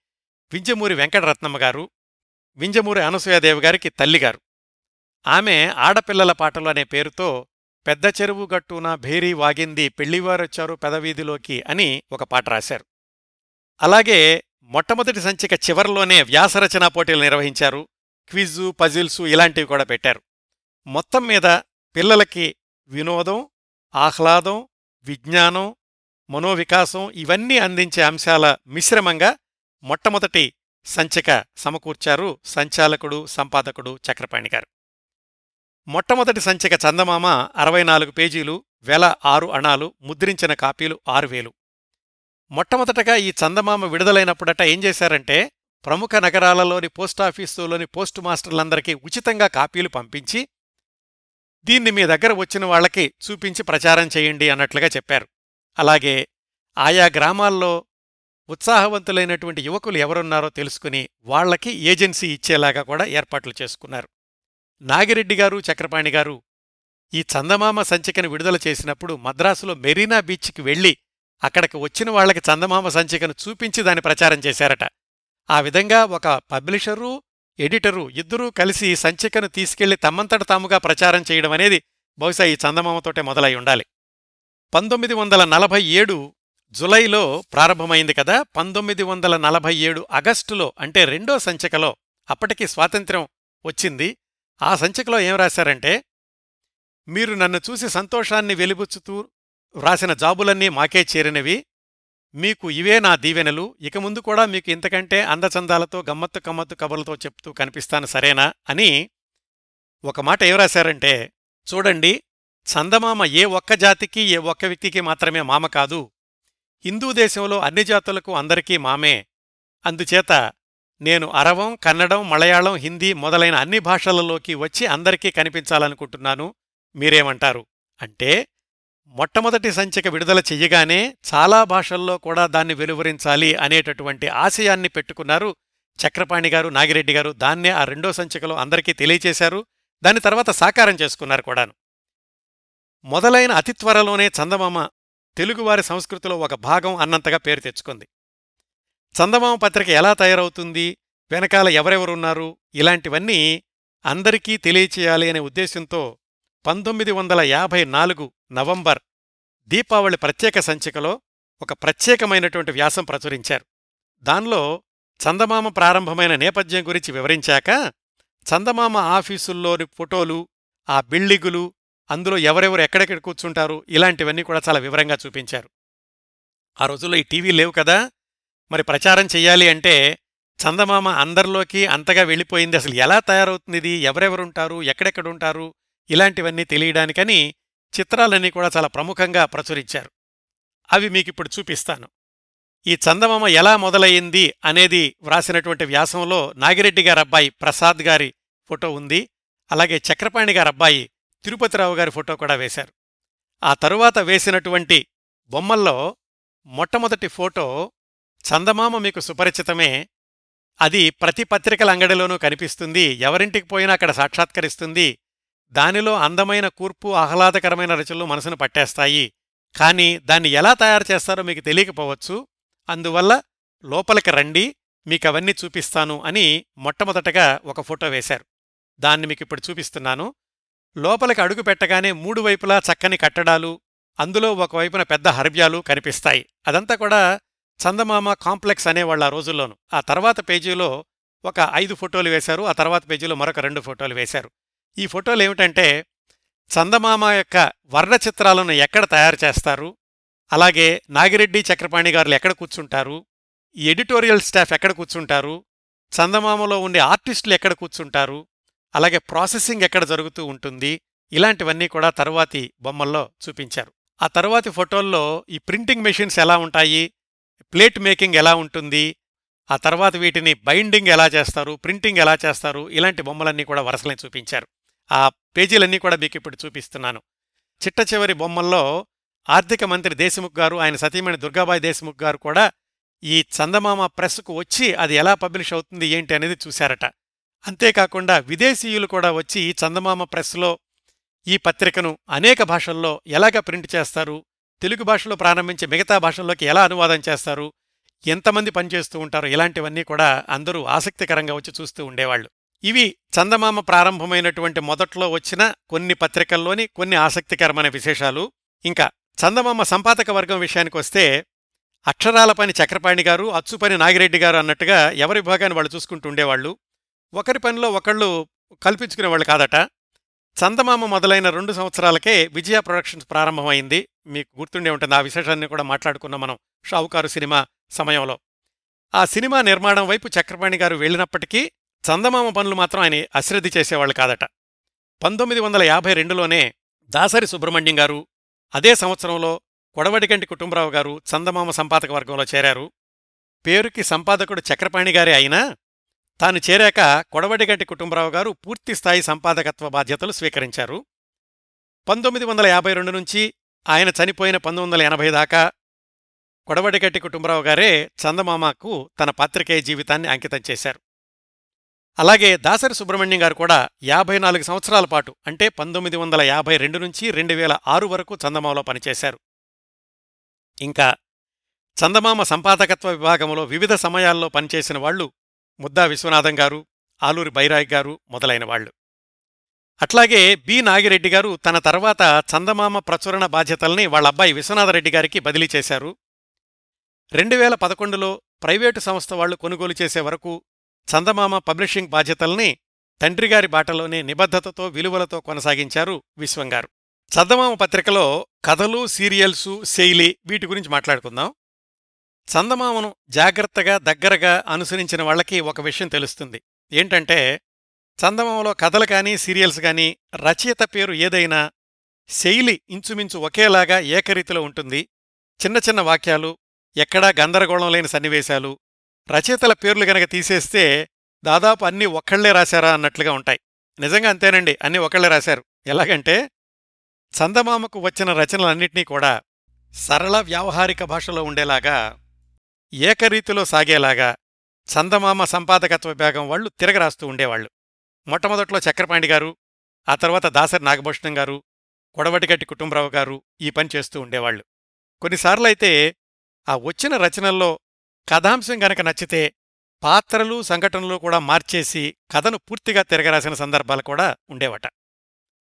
వింజమూరి వెంకటరత్నమ్మ గారు వింజమూరి అనసూయాదేవి గారికి తల్లిగారు ఆమె ఆడపిల్లల పాటలు అనే పేరుతో పెద్ద చెరువు గట్టున భేరీ వాగింది పెళ్ళివారొచ్చారు పెదవీధిలోకి అని ఒక పాట రాశారు. అలాగే మొట్టమొదటి సంచిక చివరిలోనే వ్యాసరచనా పోటీలు నిర్వహించారు క్విజు పజిల్సు ఇలాంటివి కూడా పెట్టారు. మొత్తం మీద పిల్లలకి వినోదం ఆహ్లాదం విజ్ఞానం మనోవికాసం ఇవన్నీ అందించే అంశాల మిశ్రమంగా మొట్టమొదటి సంచిక సమకూర్చారు సంచాలకుడు సంపాదకుడు చక్రపాణి గారు. మొట్టమొదటి సంచిక చందమామ అరవై నాలుగు పేజీలు వేల ఆరు అణాలు ముద్రించిన కాపీలు ఆరు వేలు. మొట్టమొదటగా ఈ చందమామ విడుదలైనప్పుడట ఏం చేశారంటే ప్రముఖ నగరాలలోని పోస్టాఫీసులోని పోస్టు మాస్టర్లందరికీ ఉచితంగా కాపీలు పంపించి దీన్ని మీ దగ్గర వచ్చిన వాళ్ళకి చూపించి ప్రచారం చేయండి అన్నట్లుగా చెప్పారు. అలాగే ఆయా గ్రామాల్లో ఉత్సాహవంతులైనటువంటి యువకులు ఎవరున్నారో తెలుసుకుని వాళ్ళకి ఏజెన్సీ ఇచ్చేలాగా కూడా ఏర్పాట్లు చేసుకున్నారు. నాగిరెడ్డి గారు చక్రపాణి గారు ఈ చందమామ సంచికను విడుదల చేసినప్పుడు మద్రాసులో మెరీనా బీచ్కి వెళ్ళి అక్కడికి వచ్చిన వాళ్ళకి చందమామ సంచికను చూపించి దాని ప్రచారం చేశారట. ఆ విధంగా ఒక పబ్లిషరు ఎడిటరు ఇద్దరూ కలిసి సంచికను తీసుకెళ్ళి తమ్మంతట తాముగా ప్రచారం చేయడం అనేది బహుశా ఈ చందమామతోటే మొదలై ఉండాలి. పంతొమ్మిది వందల నలభై ఏడు జులైలో ప్రారంభమైంది కదా పంతొమ్మిది వందల నలభై ఏడు ఆగస్టులో అంటే రెండో సంచికలో అప్పటికి స్వాతంత్ర్యం వచ్చింది. ఆ సంచికలో ఏం రాశారంటే మీరు నన్ను చూసి సంతోషాన్ని వెలిబుచ్చుతూ వ్రాసిన జాబులన్నీ మాకే చేరినవి మీకు ఇవే నా దీవెనలు. ఇక ముందు కూడా మీకు ఇంతకంటే అందచందాలతో గమ్మత్తు కమ్మత్తు కబుర్లతో చెప్తూ కనిపిస్తాను సరేనా? అని ఒక మాట ఏం రాశారంటే చూడండి చందమామ ఏ ఒక్క జాతికి ఏ ఒక్క వ్యక్తికి మాత్రమే మామ కాదు. హిందూ దేశంలో అన్ని జాతులకు అందరికీ మామే. అందుచేత నేను అరవం కన్నడం మలయాళం హిందీ మొదలైన అన్ని భాషలలోకి వచ్చి అందరికీ కనిపించాలనుకుంటున్నాను. మీరేమంటారు? అంటే మొట్టమొదటి సంచిక విడుదల చెయ్యగానే చాలా భాషల్లో కూడా దాన్ని వెలువరించాలి అనేటటువంటి ఆశయాన్ని పెట్టుకున్నారు చక్రపాణి గారు నాగిరెడ్డి గారు. దాన్నే ఆ రెండో సంచికలో అందరికీ తెలియచేశారు. దాని తర్వాత సాకారం చేసుకున్నారు కూడాను. మొదలైన అతి త్వరలోనే చందమామ తెలుగువారి సంస్కృతిలో ఒక భాగం అన్నంతగా పేరు తెచ్చుకుంది. చందమామ పత్రిక ఎలా తయారవుతుంది? వెనకాల ఎవరెవరున్నారు? ఇలాంటివన్నీ అందరికీ తెలియచేయాలి అనే ఉద్దేశంతో పంతొమ్మిది వందల యాభై నాలుగు నవంబర్ దీపావళి ప్రత్యేక సంచికలో ఒక ప్రత్యేకమైనటువంటి వ్యాసం ప్రచురించారు. దానిలో చందమామ ప్రారంభమైన నేపథ్యం గురించి వివరించాక చందమామ ఆఫీసుల్లోని ఫోటోలు ఆ బిల్డింగులు అందులో ఎవరెవరు ఎక్కడెక్కడ కూర్చుంటారు ఇలాంటివన్నీ కూడా చాలా వివరంగా చూపించారు. ఆ రోజుల్లో ఈ టీవీ లేవు కదా మరి ప్రచారం చెయ్యాలి అంటే చందమామ అందరిలోకి అంతగా వెళ్ళిపోయింది. అసలు ఎలా తయారవుతుంది ఇది? ఎవరెవరుంటారు ఎక్కడెక్కడుంటారు ఇలాంటివన్నీ తెలియడానికని చిత్రాలన్నీ కూడా చాలా ప్రముఖంగా ప్రచురించారు. అవి మీకిప్పుడు చూపిస్తాను. ఈ చందమామ ఎలా మొదలయ్యింది అనేది వ్రాసినటువంటి వ్యాసంలో నాగిరెడ్డి గారి అబ్బాయి ప్రసాద్ గారి ఫోటో ఉంది. అలాగే చక్రపాణి గారి అబ్బాయి తిరుపతిరావు గారి ఫోటో కూడా వేశారు. ఆ తరువాత వేసినటువంటి బొమ్మల్లో మొట్టమొదటి ఫోటో చందమామ మీకు సుపరిచితమే. అది ప్రతి పత్రికల అంగడిలోనూ కనిపిస్తుంది. ఎవరింటికి పోయినా అక్కడ సాక్షాత్కరిస్తుంది. దానిలో అందమైన కూర్పు ఆహ్లాదకరమైన రచనలు మనసును పట్టేస్తాయి. కానీ దాన్ని ఎలా తయారు చేస్తారో మీకు తెలియకపోవచ్చు. అందువల్ల లోపలికి రండి మీకవన్నీ చూపిస్తాను అని మొట్టమొదటగా ఒక ఫోటో వేశారు. దాన్ని మీకు ఇప్పుడు చూపిస్తున్నాను. లోపలికి అడుగు పెట్టగానే మూడు వైపులా చక్కని కట్టడాలు అందులో ఒకవైపున పెద్ద హర్బ్యాలు కనిపిస్తాయి. అదంతా కూడా చందమామ కాంప్లెక్స్ అనేవాళ్ళు ఆ రోజుల్లోనూ. ఆ తర్వాత పేజీలో ఒక ఐదు ఫోటోలు వేశారు ఆ తర్వాత పేజీలో మరొక రెండు ఫోటోలు వేశారు. ఈ ఫోటోలు ఏమిటంటే చందమామ యొక్క వర్ణ చిత్రాలను ఎక్కడ తయారు చేస్తారు? అలాగే నాగిరెడ్డి చక్రపాణి గారులు ఎక్కడ కూర్చుంటారు? ఎడిటోరియల్ స్టాఫ్ ఎక్కడ కూర్చుంటారు? చందమామలో ఉండే ఆర్టిస్టులు ఎక్కడ కూర్చుంటారు? అలాగే ప్రాసెసింగ్ ఎక్కడ జరుగుతూ ఉంటుంది? ఇలాంటివన్నీ కూడా తరువాతి బొమ్మల్లో చూపించారు. ఆ తరువాతి ఫోటోల్లో ఈ ప్రింటింగ్ మెషిన్స్ ఎలా ఉంటాయి? ప్లేట్ మేకింగ్ ఎలా ఉంటుంది? ఆ తర్వాత వీటిని బైండింగ్ ఎలా చేస్తారు? ప్రింటింగ్ ఎలా చేస్తారు? ఇలాంటి బొమ్మలన్నీ కూడా వరసలని చూపించారు. ఆ పేజీలన్నీ కూడా మీకు ఇప్పుడు చూపిస్తున్నాను. చిట్ట చివరి బొమ్మల్లో ఆర్థిక మంత్రి దేశముఖ్ గారు ఆయన సతీమణి దుర్గాబాయి దేశముఖ్ గారు కూడా ఈ చందమామ ప్రెస్కు వచ్చి అది ఎలా పబ్లిష్ అవుతుంది ఏంటి అనేది చూశారట. అంతేకాకుండా విదేశీయులు కూడా వచ్చి ఈ చందమామ ప్రెస్లో ఈ పత్రికను అనేక భాషల్లో ఎలాగ ప్రింట్ చేస్తారు తెలుగు భాషలో ప్రారంభించి మిగతా భాషల్లోకి ఎలా అనువాదం చేస్తారు ఎంతమంది పనిచేస్తూ ఉంటారు ఇలాంటివన్నీ కూడా అందరూ ఆసక్తికరంగా వచ్చి చూస్తూ ఉండేవాళ్ళు. ఇవి చందమామ ప్రారంభమైనటువంటి మొదట్లో వచ్చిన కొన్ని పత్రికల్లోని కొన్ని ఆసక్తికరమైన విశేషాలు. ఇంకా చందమామ సంపాదక వర్గం విషయానికి వస్తే అక్షరాల పని చక్రపాణి గారు అచ్చుపని నాగిరెడ్డి గారు అన్నట్టుగా ఎవరి భాగాన్ని వాళ్ళు చూసుకుంటూ ఉండేవాళ్ళు? ఒకరి పనిలో ఒకళ్ళు కల్పించుకునేవాళ్ళు కాదట. చందమామ మొదలైన రెండు సంవత్సరాలకే విజయ ప్రొడక్షన్స్ ప్రారంభమైంది. మీకు గుర్తుండే ఉంటుంది ఆ విశేషాన్ని కూడా మాట్లాడుకున్నాం మనం షావుకారు సినిమా సమయంలో. ఆ సినిమా నిర్మాణం వైపు చక్రపాణి గారు వెళ్ళినప్పటికీ చందమామ పనులు మాత్రం ఆయన అశ్రద్ధి చేసేవాళ్ళు కాదట. పంతొమ్మిది వందల యాభై రెండులోనే దాసరి సుబ్రహ్మణ్యం గారు అదే సంవత్సరంలో కొడవడిగంటి కుటుంబరావు గారు చందమామ సంపాదక వర్గంలో చేరారు. పేరుకి సంపాదకుడు చక్రపాణి గారే అయినా తాను చేరాక కొడవడిగంటి కుటుంబరావు గారు పూర్తిస్థాయి సంపాదకత్వ బాధ్యతలు స్వీకరించారు. పంతొమ్మిది వందల యాభై రెండు నుంచి ఆయన చనిపోయిన పంతొమ్మిది వందల ఎనభై దాకా కొడవడిగట్టి కుటుంబరావు గారే చందమామకు తన పాత్రికేయ జీవితాన్ని అంకితం చేశారు. అలాగే దాసరి సుబ్రహ్మణ్యం గారు కూడా యాభై నాలుగు సంవత్సరాల పాటు అంటే పంతొమ్మిది వందల యాభై రెండు నుంచి రెండు వేల ఆరు వరకు చందమామలో పనిచేశారు. ఇంకా చందమామ సంపాదకత్వ విభాగంలో వివిధ సమయాల్లో పనిచేసిన వాళ్ళు ముద్దా విశ్వనాథం గారు ఆలూరి బైరాయ్ గారు మొదలైన వాళ్ళు అట్లాగే బి నాగిరెడ్డి గారు తన తర్వాత చందమామ ప్రచురణ బాధ్యతల్ని వాళ్ళ అబ్బాయి విశ్వనాథరెడ్డి గారికి బదిలీ చేశారు. రెండు వేల పదకొండులో ప్రైవేటు సంస్థ వాళ్ళు కొనుగోలు చేసే వరకు చందమామ పబ్లిషింగ్ బాధ్యతల్ని తండ్రిగారి బాటలోనే నిబద్ధతతో విలువలతో కొనసాగించారు విశ్వంగారు. చందమామ పత్రికలో కథలు సీరియల్సు శైలి వీటి గురించి మాట్లాడుకుందాం. చందమామను జాగ్రత్తగా దగ్గరగా అనుసరించిన వాళ్ళకి ఒక విషయం తెలుస్తుంది. ఏంటంటే చందమామలో కథలు కానీ సీరియల్స్ కానీ రచయిత పేరు ఏదైనా శైలి ఇంచుమించు ఒకేలాగా ఏకరీతిలో ఉంటుంది. చిన్న చిన్న వాక్యాలు ఎక్కడా గందరగోళం లేని సన్నివేశాలు రచయితల పేర్లు గనక తీసేస్తే దాదాపు అన్నీ ఒక్కళ్ళే రాశారా అన్నట్లుగా ఉంటాయి. నిజంగా అంతేనండి అన్నీ ఒకళ్ళే రాశారు. ఎలాగంటే చందమామకు వచ్చిన రచనలన్నింటినీ కూడా సరళ వ్యావహారిక భాషలో ఉండేలాగా ఏకరీతిలో సాగేలాగా చందమామ సంపాదకత్వ విభాగం వాళ్ళు తిరగరాస్తూ ఉండేవాళ్ళు మొట్టమొదట్లో చక్రపాణి గారు ఆ తర్వాత దాసరి నాగభూషణం గారు కొడవటిగట్టి కుటుంబరావు గారు ఈ పని చేస్తూ ఉండేవాళ్ళు కొన్నిసార్లైతే ఆ వచ్చిన రచనల్లో కథాంశం గనక నచ్చితే పాత్రలు సంఘటనలు కూడా మార్చేసి కథను పూర్తిగా తిరగరాసిన సందర్భాలు కూడా ఉండేవట.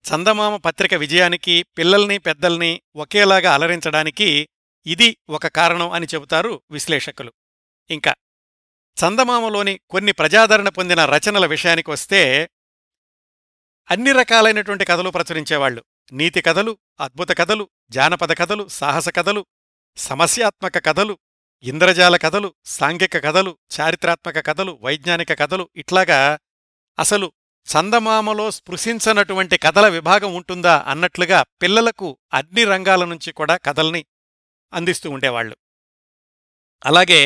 చందమామ పత్రిక విజయానికి పిల్లల్ని పెద్దల్ని ఒకేలాగా అలరించడానికి ఇది ఒక కారణం అని చెబుతారు విశ్లేషకులు. ఇంకా చందమామలోని కొన్ని ప్రజాదరణ పొందిన రచనల విషయానికి వస్తే అన్ని రకాలైనటువంటి కథలు ప్రచురించేవాళ్ళు నీతి కథలు అద్భుత కథలు జానపద కథలు సాహస కథలు సమస్యాత్మక కథలు ఇంద్రజాల కథలు సాంఘిక కథలు చారిత్రాత్మక కథలు వైజ్ఞానిక కథలు ఇట్లాగా అసలు చందమామలో స్పృశించనటువంటి కథల విభాగం ఉంటుందా అన్నట్లుగా పిల్లలకు అన్ని రంగాల నుంచి కూడా కథల్ని అందిస్తూ ఉండేవాళ్ళు అలాగే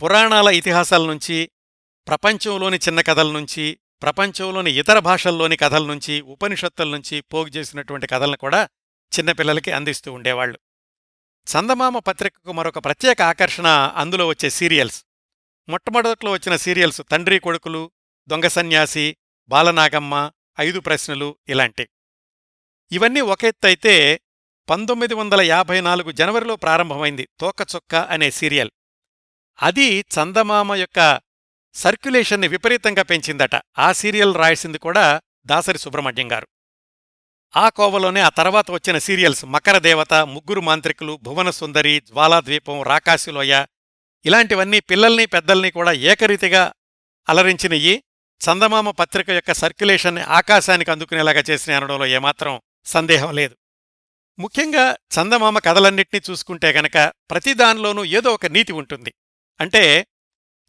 పురాణాల ఇతిహాసాల నుంచి ప్రపంచంలోని చిన్న కథల నుంచి ప్రపంచంలోని ఇతర భాషల్లోని కథల నుంచి ఉపనిషత్తుల నుంచి పోగు చేసినటువంటి కథలను కూడా చిన్నపిల్లలకి అందిస్తూ ఉండేవాళ్ళు చందమామ పత్రికకు మరొక ప్రత్యేక ఆకర్షణ అందులో వచ్చే సీరియల్స్. మొట్టమొదట్లో వచ్చిన సీరియల్స్ తండ్రి కొడుకులు దొంగ సన్యాసి బాలనాగమ్మ ఐదు ప్రశ్నలు ఇలాంటి. ఇవన్నీ ఒక ఎత్తైతే పంతొమ్మిది వందల యాభై నాలుగు జనవరిలో ప్రారంభమైంది తోకచొక్క అనే సీరియల్. అది చందమామ యొక్క సర్క్యులేషన్ని విపరీతంగా పెంచిందట. ఆ సీరియల్ రాయసింది కూడా దాసరి సుబ్రహ్మణ్యం గారు. ఆ కోవలోనే ఆ తర్వాత వచ్చిన సీరియల్స్ మకర దేవత ముగ్గురు మాంత్రికులు భువన సుందరి జ్వాలాద్వీపం రాకాశిలోయ ఇలాంటివన్నీ పిల్లల్ని పెద్దల్ని కూడా ఏకరీతిగా అలరించినయి. చందమామ పత్రిక యొక్క సర్క్యులేషన్ని ఆకాశానికి అందుకునేలాగా చేసిన అనడంలో ఏమాత్రం సందేహం లేదు. ముఖ్యంగా చందమామ కథలన్నింటినీ చూసుకుంటే గనక ప్రతిదానిలోనూ ఏదో ఒక నీతి ఉంటుంది. అంటే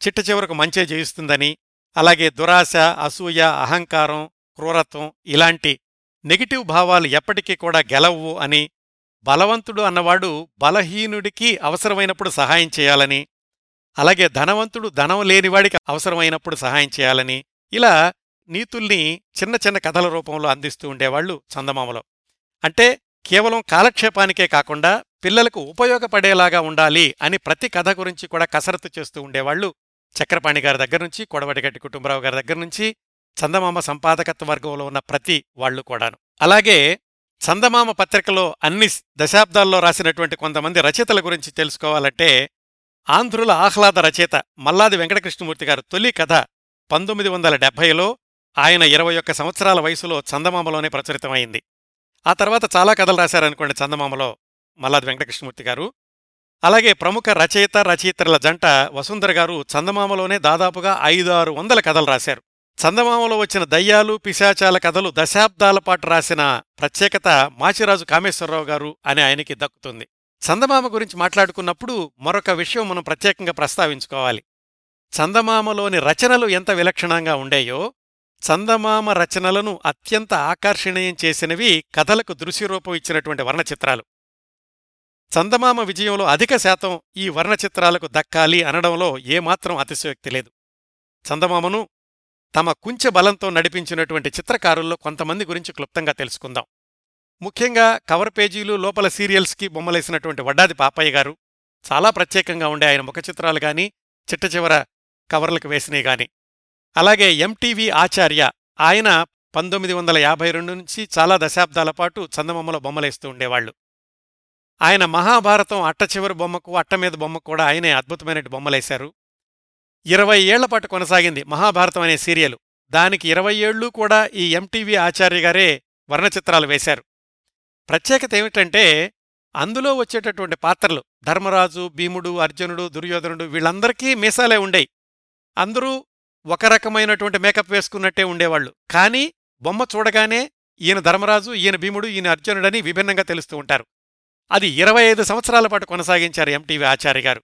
చిట్ట చివరకు మంచే జయిస్తుందని అలాగే దురాశ అసూయ అహంకారం క్రూరత్వం ఇలాంటి నెగిటివ్ భావాలు ఎప్పటికీ కూడా గెలవు అని బలవంతుడు అన్నవాడు బలహీనుడికి అవసరమైనప్పుడు సహాయం చేయాలని అలాగే ధనవంతుడు ధనం లేనివాడికి అవసరమైనప్పుడు సహాయం చేయాలని ఇలా నీతుల్ని చిన్న చిన్న కథల రూపంలో అందిస్తూ ఉండేవాళ్ళు చందమామలో. అంటే కేవలం కాలక్షేపానికే కాకుండా పిల్లలకు ఉపయోగపడేలాగా ఉండాలి అని ప్రతి కథ గురించి కూడా కసరత్తు చేస్తూ ఉండేవాళ్ళు చక్రపాణి గారి దగ్గర నుంచి కొడవటిగట్టి కుటుంబరావు గారి దగ్గర నుంచి చందమామ సంపాదకత్వ వర్గంలో ఉన్న ప్రతి వాళ్ళు కూడాను. అలాగే చందమామ పత్రికలో అన్ని దశాబ్దాల్లో రాసినటువంటి కొంతమంది రచయితల గురించి తెలుసుకోవాలంటే ఆంధ్రుల ఆహ్లాద రచయిత మల్లాది వెంకటకృష్ణమూర్తి గారు తొలి కథ పంతొమ్మిది వందల డెబ్భైలో ఆయన ఇరవై ఒక్క సంవత్సరాల వయసులో చందమామలోనే ప్రచురితమైంది. ఆ తర్వాత చాలా కథలు రాశారనుకోండి చందమామలో మల్లాది వెంకటకృష్ణమూర్తి గారు. అలాగే ప్రముఖ రచయిత రచయిత్రుల జంట వసుంధర గారు చందమామలోనే దాదాపుగా ఐదారు వందల కథలు రాశారు. చందమామలో వచ్చిన దయ్యాలు పిశాచాల కథలు దశాబ్దాల పాటు రాసిన ప్రత్యేకత మాచిరాజు కామేశ్వరరావు గారు అని ఆయనకి దక్కుతుంది. చందమామ గురించి మాట్లాడుకున్నప్పుడు మరొక విషయం మనం ప్రత్యేకంగా ప్రస్తావించుకోవాలి. చందమామలోని రచనలు ఎంత విలక్షణంగా ఉండేయో చందమామ రచనలను అత్యంత ఆకర్షణీయం చేసినవి కథలకు దృశ్యరూపం ఇచ్చినటువంటి వర్ణచిత్రాలు. చందమామ విజయంలో అధిక శాతం ఈ వర్ణచిత్రాలకు దక్కాలి అనడంలో ఏమాత్రం అతిశయోక్తి లేదు. చందమామను తమ కుంచె బలంతో నడిపించినటువంటి చిత్రకారుల్లో కొంతమంది గురించి క్లుప్తంగా తెలుసుకుందాం. ముఖ్యంగా కవర్ పేజీలు లోపల సీరియల్స్కి బొమ్మలేసినటువంటి వడ్డాది పాపయ్య గారు చాలా ప్రత్యేకంగా ఉండే ఆయన ముఖ చిత్రాలు కానీ చిట్ట చివర కవర్లకు వేసినవి గాని. అలాగే ఎంటీవీ ఆచార్య ఆయన పంతొమ్మిది వందల యాభై రెండు నుంచి చాలా దశాబ్దాల పాటు చందమామలో బొమ్మలేస్తూ ఉండేవాళ్ళు ఆయన మహాభారతం అట్ట చివరి బొమ్మకు అట్ట మీద బొమ్మకు కూడా ఆయనే అద్భుతమైన బొమ్మలేశారు. ఇరవై ఏళ్ళ పాటు కొనసాగింది మహాభారతం అనే సీరియలు. దానికి ఇరవై ఏళ్ళు కూడా ఈ ఎంటీవీ ఆచార్య గారే వర్ణచిత్రాలు వేశారు. ప్రత్యేకత ఏమిటంటే అందులో వచ్చేటటువంటి పాత్రలు ధర్మరాజు భీముడు అర్జునుడు దుర్యోధనుడు వీళ్ళందరికీ మీసాలే ఉండేవి అందరూ ఒక రకమైనటువంటి మేకప్ వేసుకున్నట్టే ఉండేవాళ్ళు కానీ బొమ్మ చూడగానే ఈయన ధర్మరాజు ఈయన భీముడు ఈయన అర్జునుడని విభిన్నంగా తెలుస్తూ ఉంటారు. అది ఇరవై ఐదు సంవత్సరాల పాటు కొనసాగించారు ఎంటీవీ ఆచార్య గారు.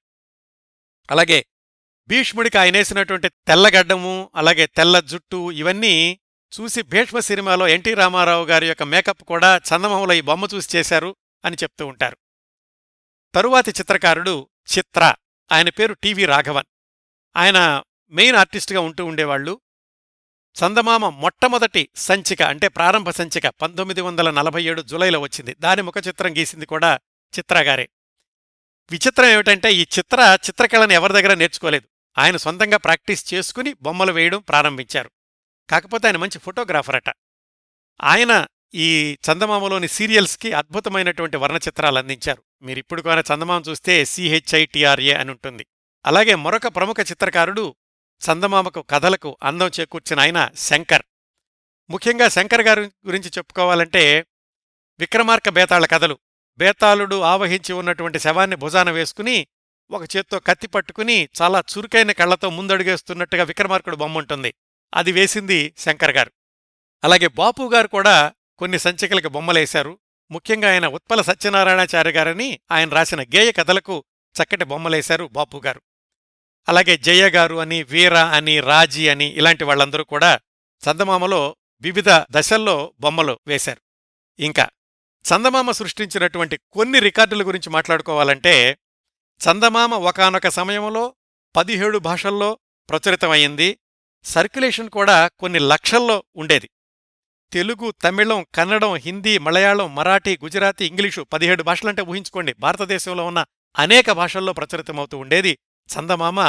అలాగే భీష్ముడికి ఆయనేసినటువంటి తెల్లగడ్డము అలాగే తెల్ల జుట్టు ఇవన్నీ చూసి భీష్మ సినిమాలో ఎన్టీ రామారావు గారి యొక్క మేకప్ కూడా చందమామలో ఈ బొమ్మ చూసి చేశారు అని చెప్తూ ఉంటారు. తరువాతి చిత్రకారుడు చిత్ర. ఆయన పేరు టీవీ రాఘవన్. ఆయన మెయిన్ ఆర్టిస్టుగా ఉంటూ ఉండేవాళ్ళు చందమామ మొట్టమొదటి సంచిక అంటే ప్రారంభ సంచిక పంతొమ్మిది వందల నలభై ఏడు జులైలో వచ్చింది. దాని ముఖ చిత్రం గీసింది కూడా చిత్రగారే విచిత్రం ఏమిటంటే ఈ చిత్ర చిత్రకళను ఎవరి దగ్గర నేర్చుకోలేదు. ఆయన సొంతంగా ప్రాక్టీస్ చేసుకుని బొమ్మలు వేయడం ప్రారంభించారు. కాకపోతే ఆయన మంచి ఫోటోగ్రాఫర్ అట ఆయన ఈ చందమామలోని సీరియల్స్కి అద్భుతమైనటువంటి వర్ణచిత్రాలు అందించారు. మీరిప్పుడు కూడా చందమామ చూస్తే సిహెచ్ఐటిఆర్ఏ అని ఉంటుంది. అలాగే మరొక ప్రముఖ చిత్రకారుడు చందమామకు కథలకు అందం చేకూర్చిన ఆయన శంకర్. ముఖ్యంగా శంకర్ గారి గురించి చెప్పుకోవాలంటే విక్రమార్క బేతాళ కథలు. బేతాళుడు ఆవహించి ఉన్నటువంటి శవాన్ని భుజాన వేసుకుని ఒక చేత్తో కత్తి పట్టుకుని చాలా చురుకైన కళ్ళతో ముందడుగేస్తున్నట్టుగా విక్రమార్కుడు బొమ్మ ఉంటుంది అది వేసింది శంకర్ గారు. అలాగే బాపు గారు కూడా కొన్ని సంచికలకు బొమ్మలేశారు. ముఖ్యంగా ఆయన ఉత్పల సత్యనారాయణాచార్య గారని ఆయన రాసిన గేయ కథలకు చక్కటి బొమ్మలేశారు బాపు గారు. అలాగే జయ గారు అని వీర అని రాజీ అని ఇలాంటి వాళ్ళందరూ కూడా చందమామలో వివిధ దశల్లో బొమ్మలు వేశారు. ఇంకా చందమామ సృష్టించినటువంటి కొన్ని రికార్డుల గురించి మాట్లాడుకోవాలంటే చందమామ ఒకానొక సమయంలో పదిహేడు భాషల్లో ప్రచురితమైంది సర్క్యులేషన్ కూడా కొన్ని లక్షల్లో ఉండేది. తెలుగు తమిళం కన్నడం హిందీ మలయాళం మరాఠీ గుజరాతీ ఇంగ్లీషు పదిహేడు భాషలంటే ఊహించుకోండి. భారతదేశంలో ఉన్న అనేక భాషల్లో ప్రచురితమవుతూ ఉండేది. చందమామ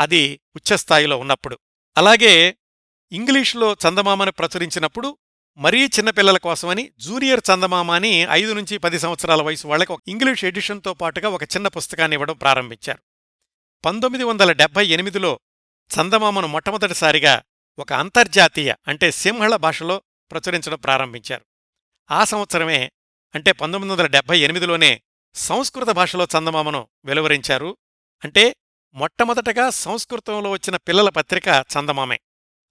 అది ఉచ్చస్థాయిలో ఉన్నప్పుడు. అలాగే ఇంగ్లీష్లో చందమామను ప్రచురించినప్పుడు మరీ చిన్నపిల్లల కోసమని జూనియర్ చందమామ అని ఐదు నుంచి పది సంవత్సరాల వయసు వాళ్ళకు ఇంగ్లీష్ ఎడిషన్తో పాటుగా ఒక చిన్న పుస్తకాన్ని ఇవ్వడం ప్రారంభించారు. పంతొమ్మిది వందల డెబ్బై ఎనిమిదిలో చందమామను మొట్టమొదటిసారిగా ఒక అంతర్జాతీయ అంటే సింహళ భాషలో ప్రచురించడం ప్రారంభించారు. ఆ సంవత్సరమే అంటే పంతొమ్మిది వందల డెబ్బై ఎనిమిదిలోనే సంస్కృత భాషలో చందమామను వెలువరించారు. అంటే మొట్టమొదటగా సంస్కృతంలో వచ్చిన పిల్లల పత్రిక చందమామే.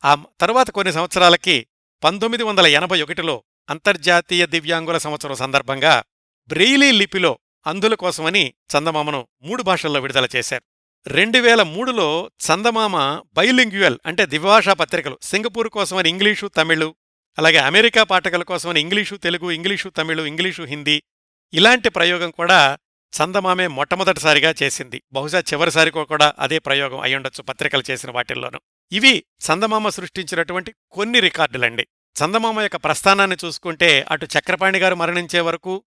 ఆ తరువాత కొన్ని సంవత్సరాలకి పంతొమ్మిది వందల ఎనభై ఒకటిలో అంతర్జాతీయ దివ్యాంగుల సంవత్సరం సందర్భంగా బ్రెయిలీ లిపిలో అంధుల కోసమని చందమామను మూడు భాషల్లో విడుదల చేశారు. రెండు వేల మూడులో చందమామ బైలింగ్యువల్ అంటే ద్విభాషా పత్రికలు సింగపూర్ కోసమని ఇంగ్లీషు తమిళు అలాగే అమెరికా పాఠకుల కోసమని English Telugu English Tamil English Hindi ఇలాంటి ప్రయోగం కూడా చందమామే మొట్టమొదటిసారిగా చేసింది. బహుశా చివరిసారికో కూడా అదే ప్రయోగం అయ్యుండొచ్చు పత్రికలు చేసిన వాటిల్లోనూ. ఇవి చందమామ సృష్టించినటువంటి కొన్ని రికార్డులండి. చందమామ యొక్క ప్రస్థానాన్ని చూసుకుంటే అటు చక్రపాణి గారు మరణించే వరకు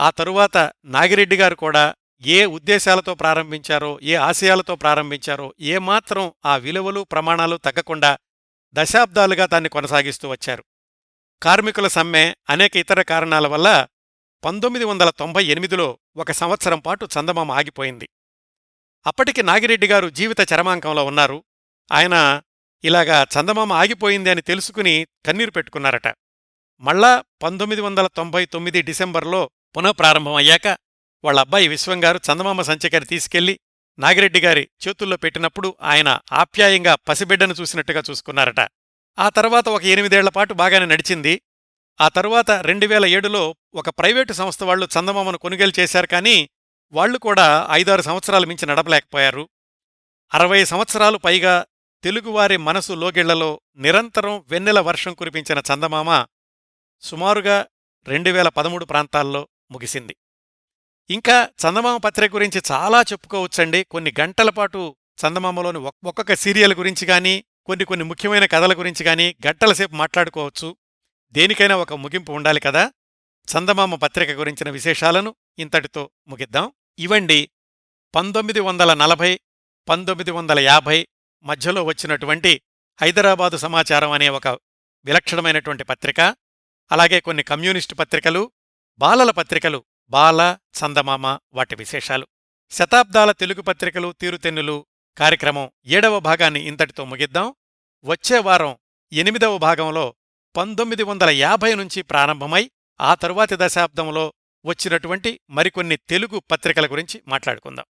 ఆ తరువాత నాగిరెడ్డి గారు కూడా ఏ ఉద్దేశాలతో ప్రారంభించారో ఏ ఆశయాలతో ప్రారంభించారో ఏమాత్రం ఆ విలువలు ప్రమాణాలు తగ్గకుండా దశాబ్దాలుగా దాన్ని కొనసాగిస్తూ వచ్చారు. కార్మికుల సమ్మె అనేక ఇతర కారణాల వల్ల పంతొమ్మిది వందల తొంభై ఎనిమిదిలో ఒక సంవత్సరం పాటు చందమామ ఆగిపోయింది. అప్పటికి నాగిరెడ్డి గారు జీవిత చరమాంకంలో ఉన్నారు. ఆయన ఇలాగా చందమామ ఆగిపోయింది అని తెలుసుకుని కన్నీరు పెట్టుకున్నారట. మళ్ళా పంతొమ్మిది వందల తొంభై తొమ్మిది డిసెంబర్లో పునఃప్రారంభమయ్యాక వాళ్ళ అబ్బాయి విశ్వంగారు చందమామ సంచికని తీసుకెళ్ళి నాగిరెడ్డి గారి చేతుల్లో పెట్టినప్పుడు ఆయన ఆప్యాయంగా పసిబిడ్డను చూసినట్టుగా చూసుకున్నారట. ఆ తర్వాత ఒక ఎనిమిదేళ్ళ పాటు బాగానే నడిచింది. ఆ తరువాత రెండు వేల ఏడులో ఒక ప్రైవేటు సంస్థ వాళ్ళు చందమామను కొనుగోలు చేశారు కానీ వాళ్ళు కూడా ఐదారు సంవత్సరాల మించి నడపలేకపోయారు. అరవై సంవత్సరాలు పైగా తెలుగువారి మనసు లోగిళ్ళలో నిరంతరం వెన్నెల వర్షం కురిపించిన చందమామ సుమారుగా రెండు వేల పదమూడు ప్రాంతాల్లో ముగిసింది. ఇంకా చందమామ పత్రిక గురించి చాలా చెప్పుకోవచ్చండి. కొన్ని గంటల పాటు చందమామలోని ఒక్కొక్క సీరియల్ గురించి కానీ కొన్ని కొన్ని ముఖ్యమైన కథల గురించి కానీ గంటల సేపు మాట్లాడుకోవచ్చు. దేనికైనా ఒక ముగింపు ఉండాలి కదా? చందమామ పత్రిక గురించిన విశేషాలను ఇంతటితో ముగిద్దాం. ఇవండి పంతొమ్మిది వందల నలభై పంతొమ్మిది వందల యాభై మధ్యలో వచ్చినటువంటి హైదరాబాదు సమాచారం అనే ఒక విలక్షణమైనటువంటి పత్రిక అలాగే కొన్ని కమ్యూనిస్టు పత్రికలు బాలల పత్రికలు బాల చందమామ వాటి విశేషాలు. శతాబ్దాల తెలుగు పత్రికలు తీరుతెన్నులు కార్యక్రమం ఏడవ భాగాన్ని ఇంతటితో ముగిద్దాం. వచ్చే వారం ఎనిమిదవ భాగంలో పంతొమ్మిది వందల యాభై నుంచి ప్రారంభమై ఆ తరువాతి దశాబ్దంలో వచ్చినటువంటి మరికొన్ని తెలుగు పత్రికల గురించి మాట్లాడుకుందాం.